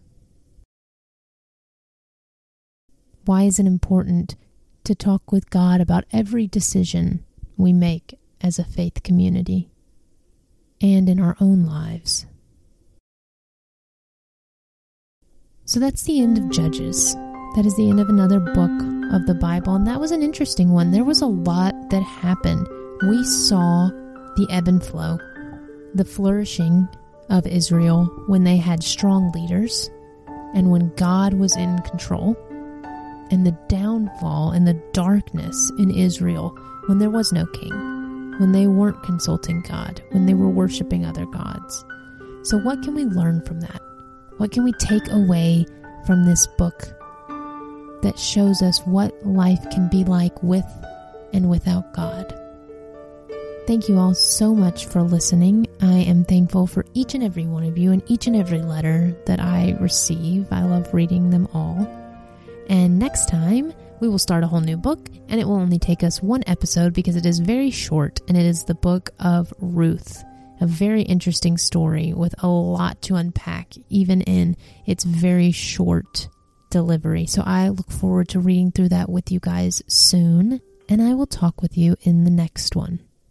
Why is it important to talk with God about every decision we make as a faith community and in our own lives? So that's the end of Judges. That is the end of another book of the Bible, and that was an interesting one. There was a lot that happened. We saw the ebb and flow, the flourishing of Israel when they had strong leaders and when God was in control, and the downfall and the darkness in Israel when there was no king, when they weren't consulting God, when they were worshiping other gods. So, what can we learn from that? What can we take away from this book that shows us what life can be like with and without God. Thank you all so much for listening. I am thankful for each and every one of you and each and every letter that I receive. I love reading them all. And next time, we will start a whole new book, and it will only take us one episode because it is very short, and it is the book of Ruth. A very interesting story with a lot to unpack, even in its very short delivery. So I look forward to reading through that with you guys soon, and I will talk with you in the next one.